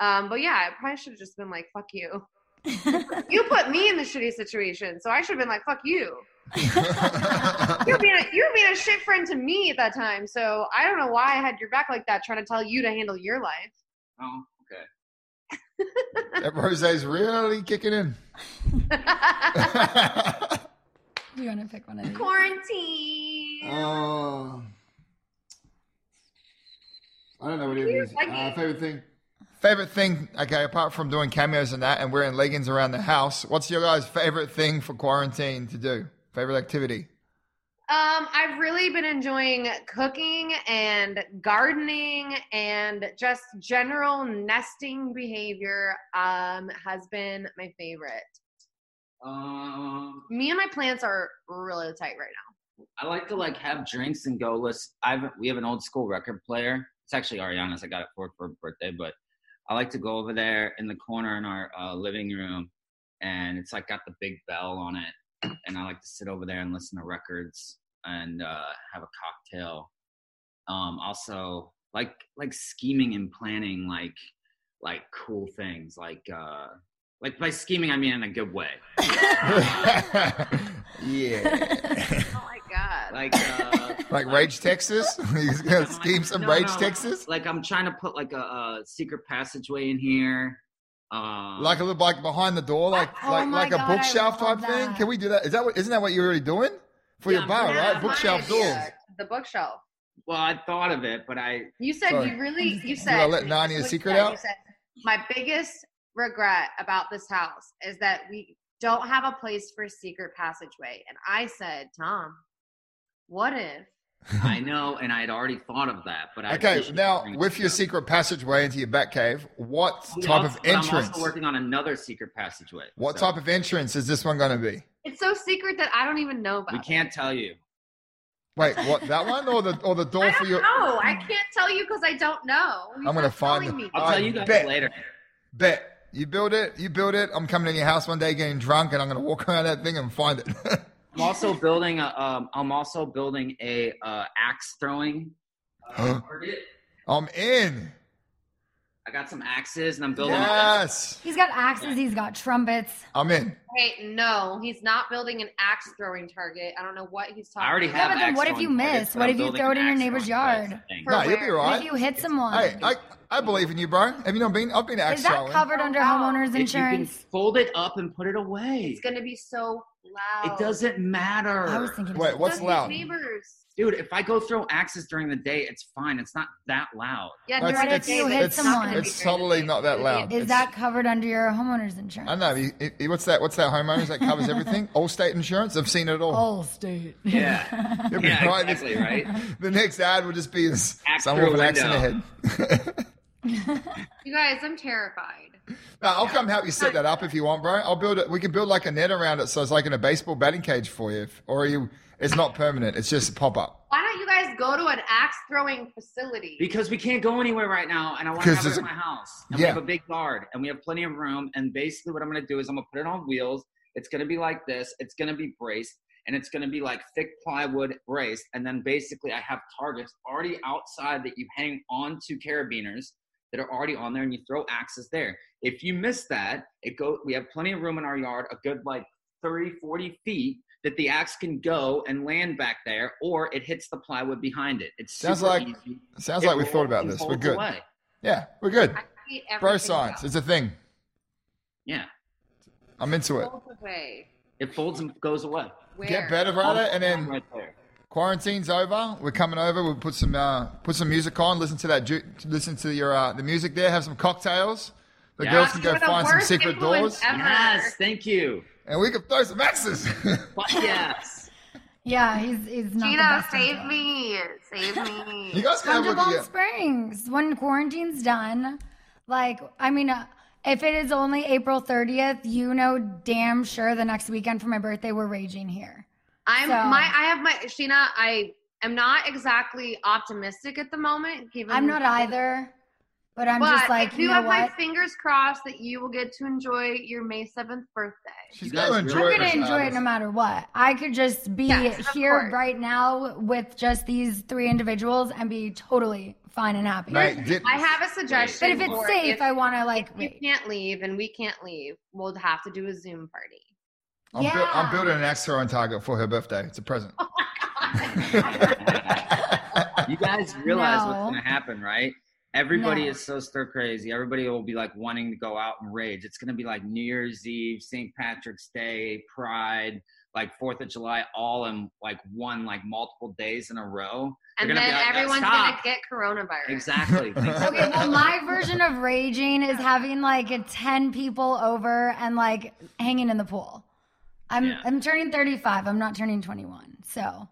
Um, but yeah, I probably should have just been like, fuck you. you put me in the shitty situation, so I should have been like, fuck you. You're being a, you're being a shit friend to me at that time, so I don't know why I had your back like that, trying to tell you to handle your life.
Oh, okay.
That rosé's really kicking in.
Do you want to pick one of these?
Quarantine.
Oh. I don't know what it is.
Like-
Uh, favorite thing. Favorite thing. Okay, apart from doing cameos and that, and wearing leggings around the house, what's your guys' favorite thing for quarantine to do? Favorite activity?
Um, I've really been enjoying cooking and gardening and just general nesting behavior. Um, has been my favorite.
Um,
Me and my plants are really tight right now.
I like to like have drinks and go listen. I've we have an old school record player. It's actually Ariana's. I got it for her for her birthday, but I like to go over there in the corner in our uh, living room, and it's like got the big bell on it, and I like to sit over there and listen to records and uh, have a cocktail. Um, also, like like scheming and planning like like cool things like uh like by scheming I mean in a good way.
yeah.
Oh my god!
Like uh
like Rage Texas? He's gonna scheme some
No,
Rage
no,
Texas?
Like I'm trying to put like a, a secret passageway in here, Um,
Like a little like behind the door, like
Oh
like like a
God, I
bookshelf type
love
thing. Can we do that? Is that what? Isn't that what you're already doing for
Yeah,
your
I'm
bar,
doing
right? Bookshelf
My idea,
doors.
The bookshelf.
well, I thought of it, but I
You said
Sorry.
you really. You
Did
said.
I let
this
Narnia
is you
secret
said.
out?
You said my biggest regret about this house is that we don't have a place for a secret passageway. And I said, Tom, what if?
I know, and I had already thought of that. But I
Okay, now with your
up.
secret passageway into your back cave, what
We
type
also-
of
but I'm
entrance?
also working on another secret passageway.
What
so
type of entrance is this one going to be?
It's so secret that I don't even know about.
We can't tell you.
Wait, what? That one or the or the door
I
for
don't
your?
know. I can't tell you because I don't know. He's
I'm gonna find
telling
the-
me.
I'll tell you guys
bet.
later.
Bet you build it. You build it. I'm coming in your house one day getting drunk, and I'm going to walk around that thing and find it.
I'm also building a. Um, I'm also building a uh, axe throwing uh, target.
I'm in.
I got some axes, and I'm building.
Yes,
He's got axes. He's got trumpets.
I'm in.
Wait, no, he's not building an axe throwing target. I don't know what he's talking.
I already
about.
have.
Yeah, but then
axe
what if you
throwing targets,
miss? What if you
building
throw it in your neighbor's yard?
thing.
For
No, you'll be
where?
What
right.
if you hit someone?
Hey, I I believe in you, bro. Have you not been? I've been to axe
Is that
throwing.
covered under
Wow.
homeowners
If you can
insurance?
fold it up and put it away.
It's gonna be so loud.
It doesn't matter.
I was thinking.
Wait, what's loud?
Neighbors.
Dude, if I go throw axes during the day, it's fine. It's not that loud.
Yeah,
It's-
during the day,
you hit
it's
someone.
gonna
It's totally not that loud.
Is
It's-
that covered under your homeowner's insurance?
I know. You- you- What's that? What's that homeowners that covers everything? Allstate insurance. I've seen it all.
All state.
Yeah.
You'll be
yeah,
right.
exactly, right?
The next ad will just be this, someone with an
a
axe in their head.
You guys, I'm terrified.
No, I'll come help you set that up if you want, bro. I'll build it. We can build like a net around it, so it's like in a baseball batting cage for you. If, or you, it's not permanent. It's just a pop up.
Why don't you guys go to an axe throwing facility?
Because we can't go anywhere right now, and I want to have it
there's
in
a-
my house. And
Yeah.
we have a big yard, and we have plenty of room. And basically, what I'm going to do is I'm going to put it on wheels. It's going to be like this. It's going to be braced, and it's going to be like thick plywood braced. And then basically, I have targets already outside that you hang onto carabiners that are already on there, and you throw axes there. If you miss that, it go. We have plenty of room in our yard, a good like 30, 40 feet. That the axe can go and land back there, or it hits the plywood behind it. It's
Sounds
super
like-
easy.
Sounds
It
like we thought about this. We're good.
away.
Yeah, we're good.
I
Bro science.
about
It's a thing.
Yeah,
I'm into it.
Both away.
it folds and goes away.
Where?
Get better at it, and then
right there.
Quarantine's over. We're coming over. We'll put some uh, put some music on. Listen to that. Ju- listen to your uh, the music there. Have some cocktails. The
Yeah.
girls can go find some secret doors,
ever.
Yes, thank you.
and we can throw some axes.
Yes,
Yeah, he's he's not the
Gina, save
influence.
me. Save me.
you guys can have a
Come to
look at
Palm Springs when quarantine's done. Like, I mean, uh, if it is only April 30th, you know damn sure the next weekend for my birthday we're raging here.
I'm
So-
my I have my Scheana, I am not exactly optimistic at the moment, given
I'm not either, but I'm
but
just like,
I do
you know
have my fingers crossed that you will get to enjoy your May 7th birthday.
She's
You
gonna
really-
enjoy
I'm
it.
gonna
as
enjoy it no matter what. I could just be
Yes,
here right now with just these three individuals and be totally fine and happy.
Mate, did-
I have a suggestion.
But if it's safe,
if,
I want to like
if you
wait.
can't leave and we can't leave, we'll have to do a Zoom party.
I'm, buil- I'm building an axe on target for her birthday. It's a present.
Oh you guys realize
No.
what's going to happen, right? Everybody
No.
is so stir crazy. Everybody will be like wanting to go out and rage. It's going to be like New Year's Eve, St. Patrick's Day, Pride, like Fourth of July, all in like one, like multiple days in a row. They're
And then
like,
everyone's
"Stop."
gonna get coronavirus.
Exactly.
Okay, well, my version of raging is having like 10 people over and like hanging in the pool. I'm
Yeah.
I'm turning 35. I'm not turning 21. So,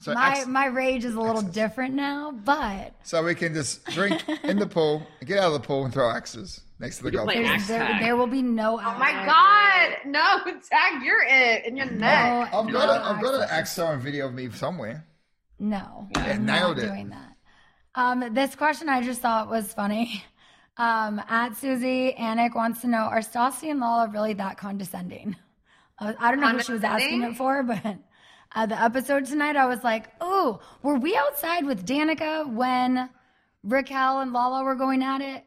So,
my
axe-
my rage is a little different now, but
so we can just drink in the pool, get out of the pool, and throw axes next to the
We
golf course.
there, there will be no
Oh my god! No, tag you're it in your neck.
I've
no
got a, I've got an
access.
axe throwing video of me somewhere.
No,
Yeah,
I'm
nailed
not
it.
doing that. Um, this question I just thought was funny. Um, at Susie, Anik wants to know: Are Stassi and Lala really that condescending? Uh, I don't know who she was asking it for, but uh, the episode tonight, I was like, "Oh, were we outside with Danica when Raquel and Lala were going at it?"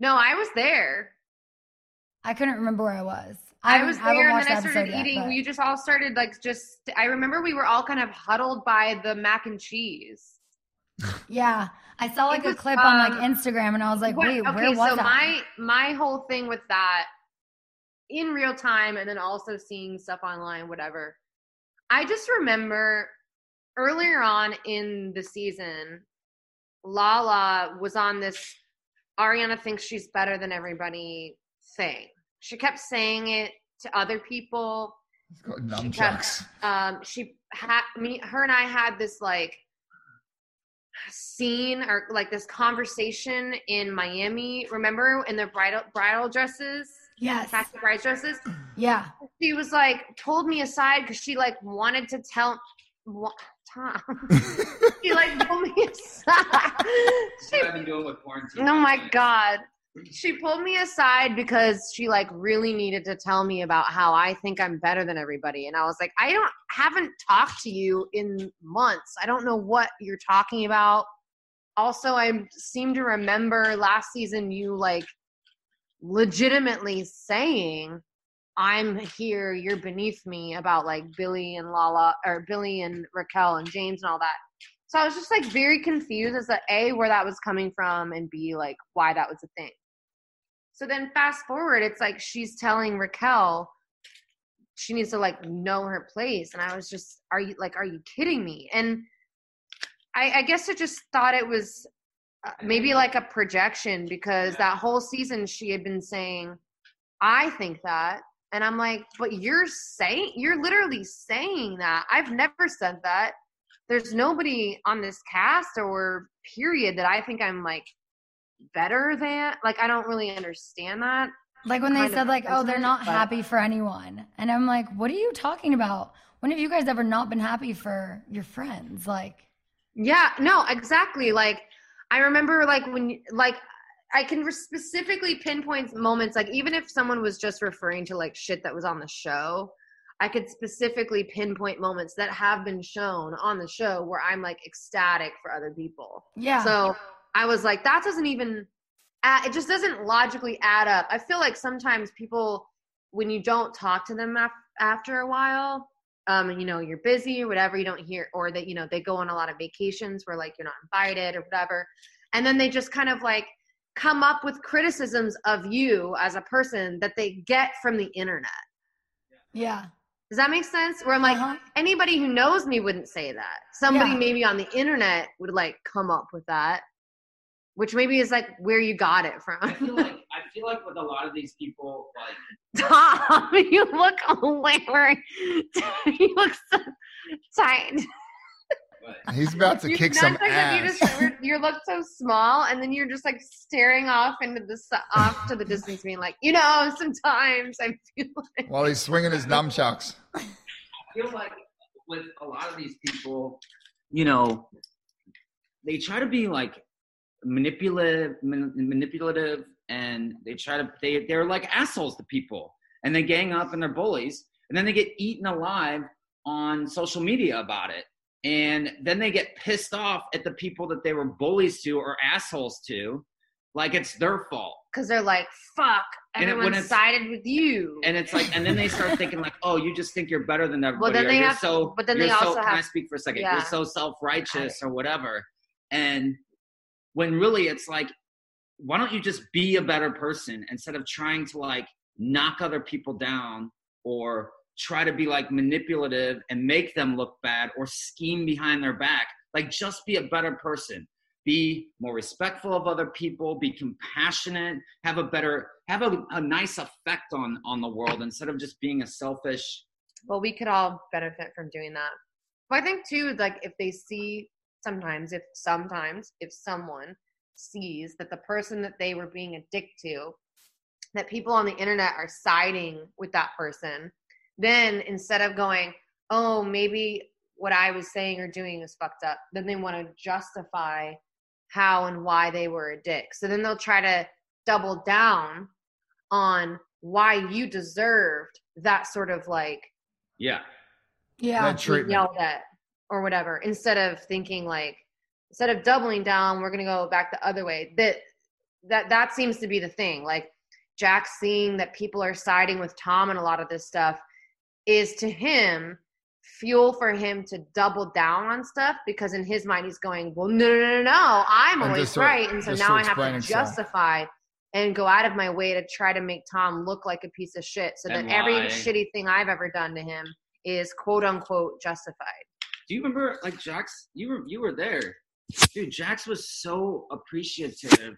No, I was there.
I couldn't remember where I was.
I,
haven't-
was there, and then I started
yet,
eating.
but-
we just all started like just. I remember we were all kind of huddled by the mac and cheese.
Yeah. I saw like
It
a
was,
clip on like
um,
Instagram and I was like,
What-
wait,
okay,
where was
so
that?
my my whole thing with that in real time and then also seeing stuff online, whatever. I just remember earlier on in the season, Lala was on this Ariana thinks she's better than everybody thing. She kept saying it to other people. She kept- um she had me her and i had this like scene or like this conversation in miami remember in the bridal bridal dresses
yes.
taxi bride dresses
Yeah.
she was like told me aside because she like wanted to tell what Tom. she like pulled me aside. she,
What I've been doing with quarantine.
oh my god she pulled me aside because she like really needed to tell me about how I think I'm better than everybody and I was like I don't haven't talked to you in months I don't know what you're talking about also I seem to remember last season you like legitimately saying I'm here you're beneath me about like Billy and Lala or Billy and Raquel and James and all that so I was just like very confused as to A, where that was coming from, and B, like why that was a thing. So then fast forward, it's like she's telling Raquel she needs to like know her place. And I was just, are you like, are you kidding me? And I, I guess I just thought it was Uh, maybe like a projection because that whole season she had been saying, I think that. And I'm like, but you're saying, you're literally saying that. I've never said that there's nobody on this cast or period that I think I'm like better than. Like I don't really understand that.
Like when they said like, oh, they're not
but-
happy for anyone. And I'm like, what are you talking about? When have you guys ever not been happy for your friends? Like,
Yeah, no, exactly. Like I remember like when like I can specifically pinpoint moments like even if someone was just referring to like shit that was on the show, I could specifically pinpoint moments that have been shown on the show where I'm like ecstatic for other people.
yeah.
So I was like, that doesn't even, add, it just doesn't logically add up. I feel like sometimes people, when you don't talk to them af- after a while, um, you know, you're busy or whatever, you don't hear, or that, you know, they go on a lot of vacations where like you're not invited or whatever. And then they just kind of like come up with criticisms of you as a person that they get from the internet.
yeah.
Does that make sense? Where I'm like,
Uh-huh.
anybody who knows me wouldn't say that. Somebody
Yeah.
maybe on the internet would like come up with that, which maybe is like where you got it
I
from.
feel like I feel like with a lot of these people, like
Tom, you look away. You look so tight.
what?
He's about to
You-
kick
not
some
like that You,
ass.
just, you look so small, and then you're just like staring off into the off to the distance, being like, you know, sometimes I feel like
While he's swinging his nunchucks.
I feel like with a lot of these people, you know, they try to be like manipulative, man, manipulative, and they try to they they're like assholes to people, and they gang up and they're bullies, and then they get eaten alive on social media about it, and then they get pissed off at the people that they were bullies to or assholes to, like it's their fault.
because they're like, fuck,
And it-
everyone
it's-
sided with you.
and it's like, and then they start thinking like, oh, you just think you're better than everybody.
well,
then
they have-
so,
but then they
so,
also
Can I
have-
speak for a second?
Yeah.
You're so self-righteous or whatever. And when really it's like, why don't you just be a better person instead of trying to like knock other people down or try to be like manipulative and make them look bad or scheme behind their back? Like, just be a better person be more respectful of other people be compassionate have a better have a, a nice effect on on the world instead of just being a selfish
well, we could all benefit from doing that. I think too, like if they see sometimes, if sometimes, if someone sees that the person that they were being a dick to, that people on the internet are siding with that person, then instead of going, oh, maybe what I was saying or doing is fucked up, then they want to justify how and why they were a dick. So then they'll try to double down on why you deserved that sort of like
yeah
Yeah.
That
be yelled at or whatever instead of thinking like instead of doubling down we're going to go back the other way that that that seems to be the thing like jack seeing that people are siding with tom and a lot of this stuff is to him fuel for him to double down on stuff because in his mind he's going, well, no, no, no, no, I'm
And
always
to-
right, and so now I have to
himself.
justify and go out of my way to try to make Tom look like a piece of shit, so that
And
every shitty thing I've ever done to him is quote unquote justified.
Do you remember like Jax? You were you were there, dude. Jax was so appreciative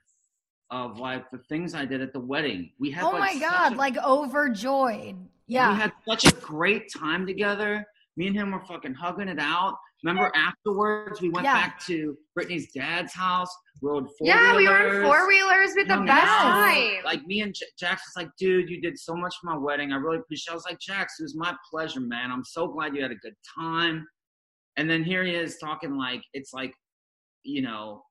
of like the things I did at the wedding. We had
Oh
like,
my god,
a-
like overjoyed. Yeah.
we had such a great time together. Me and him were fucking hugging it out. Remember afterwards, we went
Yeah.
back to Brittany's dad's house, rode four
Yeah, we were in four wheelers. with the best time.
Like me and J- Jax was like, dude, you did so much for my wedding. I really appreciate. it. I was like, Jax, it was my pleasure, man. I'm so glad you had a good time. And then here he is talking like it's like, you know,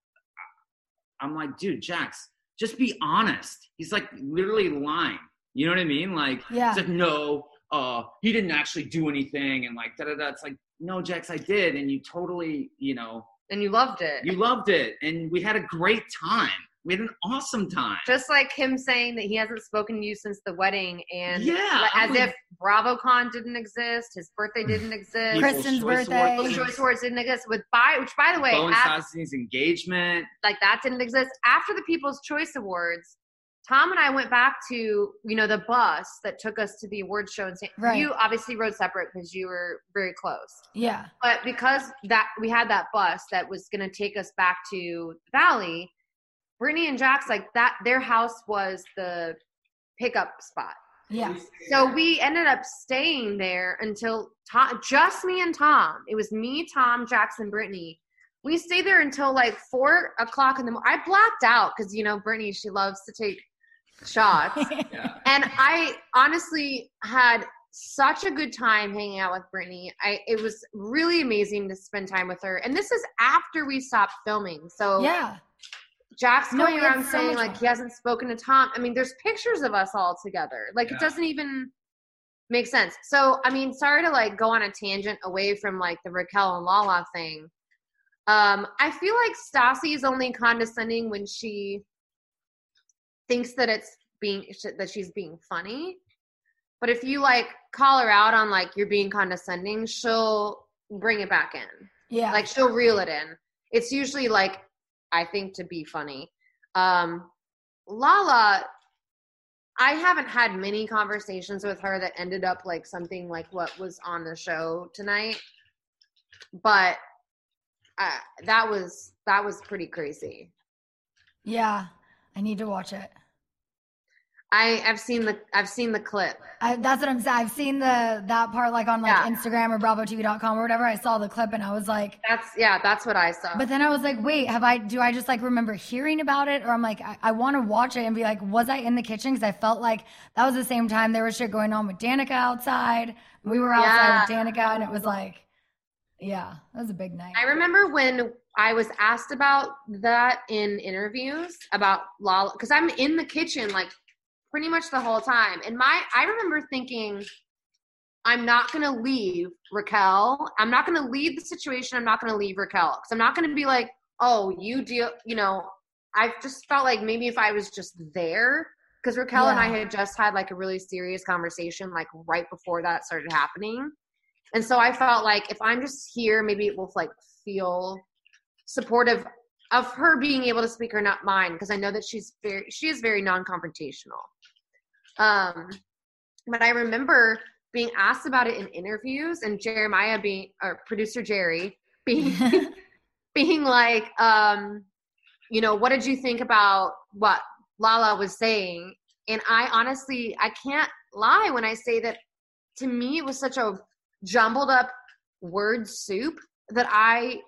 I'm like, dude, Jax, just be honest. He's like literally lying. You know what I mean? Like,
Yeah.
he's like, no, uh, he didn't actually do anything, and like da da da. It's like, no, Jax, I did, and you totally, you know,
and you loved it.
you loved it, and we had a great time. We had an awesome time.
Just like him saying that he hasn't spoken to you since the wedding, and
Yeah,
like,
oh
as
mean-
if BravoCon didn't exist, his birthday didn't exist,
Kristen's birthday.
Awards
People's Choice Awards didn't exist. With by which, by the way,
Bowen
at-
engagement.
like that didn't exist after the People's Choice Awards. Tom and I went back to you know the bus that took us to the awards show, and San-
Right.
you obviously rode separate because you were very close.
Yeah.
But because that we had that bus that was going to take us back to the Valley, Brittany and Jax like that. Their house was the pickup spot.
Yeah.
So we ended up staying there until Tom, just me and Tom. It was me, Tom, Jackson, Brittany. We stayed there until like four o'clock in the morning. I blacked out because you know Brittany, she loves to take shots,
Yeah.
and I honestly had such a good time hanging out with Brittany. I it was really amazing to spend time with her. And this is after we stopped filming. So
Yeah.
Jax
No,
going
we
around
so
saying
much
like
fun.
he hasn't spoken to Tom. I mean, there's pictures of us all together. Like
Yeah.
it doesn't even make sense. So I mean, sorry to like go on a tangent away from like the Raquel and Lala thing. Um, I feel like Stassi is only condescending when she thinks that it's being that she's being funny. But if you like call her out on like you're being condescending, she'll bring it back in
Yeah.
like she'll reel it in it's usually like i think to be funny um lala i haven't had many conversations with her that ended up like something like what was on the show tonight but uh, that was that was pretty crazy
yeah. I need to watch it.
I i've seen the i've seen the clip
I, that's what I'm saying. I've seen the that part like on like
Yeah.
Instagram or BravoTV.com or whatever. I saw the clip and I was like,
that's yeah that's what i saw
but then I was like, wait, have I? Do I just like remember hearing about it, or I'm like, I, I want to watch it and be like, was I in the kitchen? Because I felt like that was the same time there was shit going on with Danica outside. We were outside with Danica, and it was like, yeah, that was a big night.
I remember when I was asked about that in interviews about Lala because I'm in the kitchen like pretty much the whole time. And my I remember thinking I'm not going to leave Raquel. I'm not going to leave the situation. I'm not going to leave Raquel cuz I'm not going to be like, "Oh, you deal, you know, I just felt like maybe if I was just there because Raquel and I had just had like a really serious conversation like right before that started happening. And so I felt like if I'm just here, maybe it will like feel supportive of her being able to speak her not mind because I know that she's very she is very non-confrontational. Um but I remember being asked about it in interviews and Jeremiah being or producer Jerry being being like um you know what did you think about what Lala was saying and I honestly I can't lie when I say that to me it was such a jumbled up word soup that I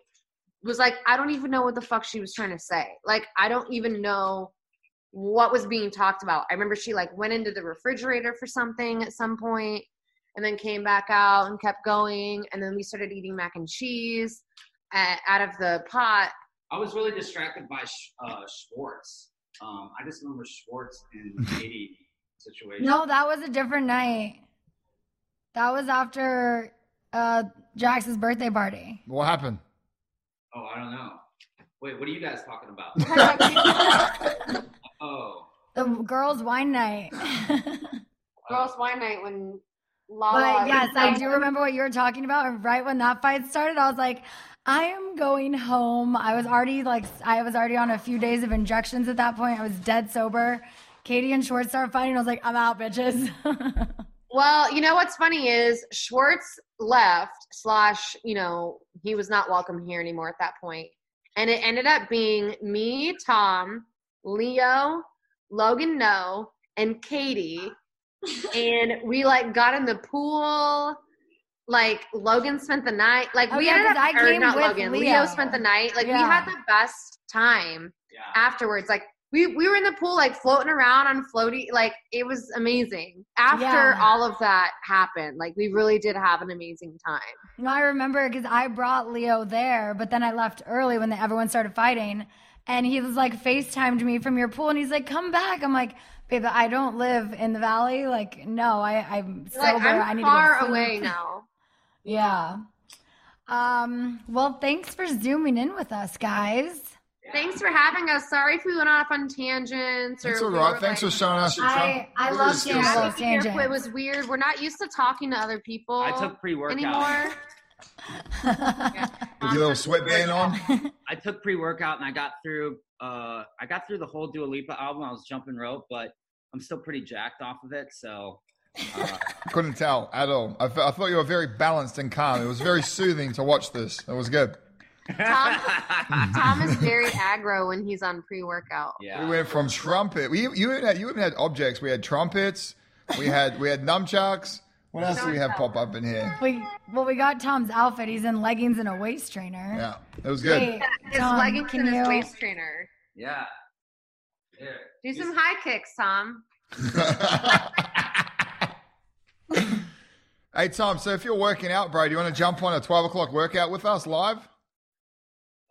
was like, I don't even know what the fuck she was trying to say. Like, I don't even know what was being talked about. I remember she like went into the refrigerator for something at some point and then came back out and kept going. And then we started eating mac and cheese uh, out of the pot.
I was really distracted by Sch- uh, Schwartz. Um, I just remember Schwartz in the 80 situation.
no, that was a different night. That was after uh Jax's birthday party.
What happened?
Oh, I don't know. Wait, what are you guys talking about? oh,
The girls' wine night.
Girls' wine night when Lala.
But yes, I do remember what you were talking about. And right when that fight started, I was like, I am going home. I was already like, I was already on a few days of injections at that point. I was dead sober. Katie and Schwartz started fighting. I was like, I'm out, bitches.
Well, you know what's funny is Schwartz left slash, you know, he was not welcome here anymore at that point. And it ended up being me, Tom, Leo, Logan No, and Katie. and we like got in the pool. Like Logan spent the night. Like
Oh,
we
yeah,
ended
'cause
up
I
or
came
not
with
Logan. Leo.
Leo.
spent the night. Like we had the best time
Yeah.
afterwards. Like we we were in the pool like floating around on floaty like it was amazing after
Yeah.
all of that happened like we really did have an amazing time
You know, I remember because I brought Leo there, but then I left early when the, everyone started fighting. And he was like FaceTimed me from your pool and he's like, come back. I'm like, babe, I don't live in the valley. Like, no, I, I'm sober.
like i'm
I need
far
to go
away now
Yeah. Um, well, thanks for zooming in with us, guys.
thanks for having us sorry if we went off on tangents or
It's all
we
right.
were,
Thanks for showing us your
I, I
Look
love
this
seeing
stuff.
those
happy to hear
tangents.
It was weird. We're not used to talking to other people
I took pre-workout.
anymore.
With your little sweatband on.
I took pre-workout and I got through. Uh, I got through the whole Dua Lipa album. I was jumping rope, but I'm still pretty jacked off of it. So uh,
Couldn't tell at all. I, thought you were very balanced and calm. It was very soothing to watch this. It was good.
Tom, Tom is very aggro when he's on pre-workout.
yeah.
We went from trumpet. We, you even had you even had objects. We had trumpets. We had we had nunchucks. What else do we have pop up in here?
we, well, we got Tom's outfit. He's in leggings and a waist trainer.
Yeah, it was good.
Hey,
His
Tom,
leggings
can
and his
you-
waist trainer.
Yeah. Yeah.
Do some high kicks, Tom.
hey Tom, so if you're working out, bro, do you want to jump on a twelve o'clock workout with us live?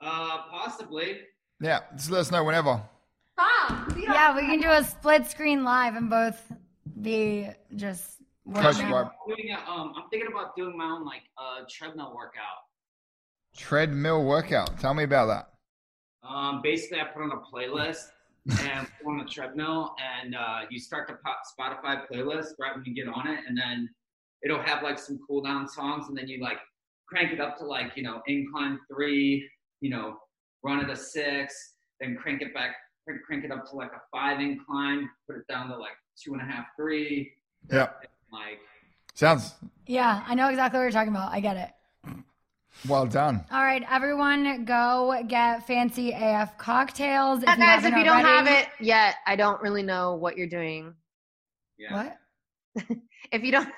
Uh, possibly.
Yeah, just let us know whenever.
Tom, we
Yeah, we can do a split screen live and both be just.
Coach,
working
bro.
out.
Doing a, um, I'm thinking about doing my own like uh treadmill workout.
Treadmill workout. Tell me about that.
Um, basically, I put on a playlist and put on a treadmill, and uh, you start the po- Spotify playlist right when you get on it, and then it'll have like some cool down songs, and then you like crank it up to like you know incline three, you know, run at a six, then crank it back, crank, crank it up to like a five incline, put it down to like two and a half, three,
Yeah,
like
sounds
Yeah, I know exactly what you're talking about. I get it.
well done.
All right, everyone, go get fancy AF cocktails.
Yeah,
you
guys, if you don't have it yet, I don't really know what you're doing.
yeah.
what?
If you don't,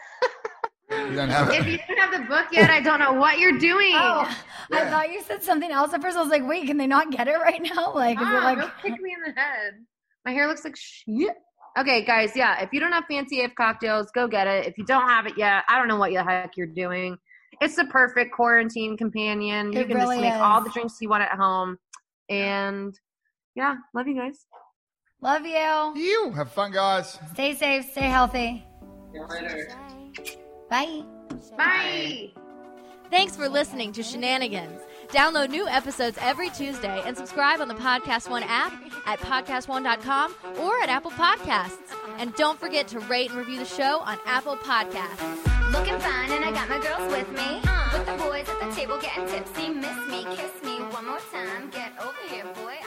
You don't have
if you don't have the book yet, I don't know what you're doing.
Oh, I thought you said something else at first. I was like, wait, can they not get it right now? Like, is it
Ah,
like?
don't kick me in the head. My hair looks like shit. Okay, guys, yeah. If you don't have fancy AF cocktails, go get it. If you don't have it yet, I don't know what the heck you're doing. It's the perfect quarantine companion. You
It
can
really
just make
is.
all the drinks you want at home. And yeah, love you guys.
Love you.
You have fun, guys.
Stay safe. Stay healthy.
See you later.
Bye.
Bye.
Thanks for listening to Scheananigans. Download new episodes every Tuesday and subscribe on the Podcast One app at podcastone.com or at Apple Podcasts. And don't forget to rate and review the show on Apple Podcasts.
Looking fine, and I got my girls with me. With the boys at the table getting tipsy. Miss me, kiss me one more time. Get over here, boy.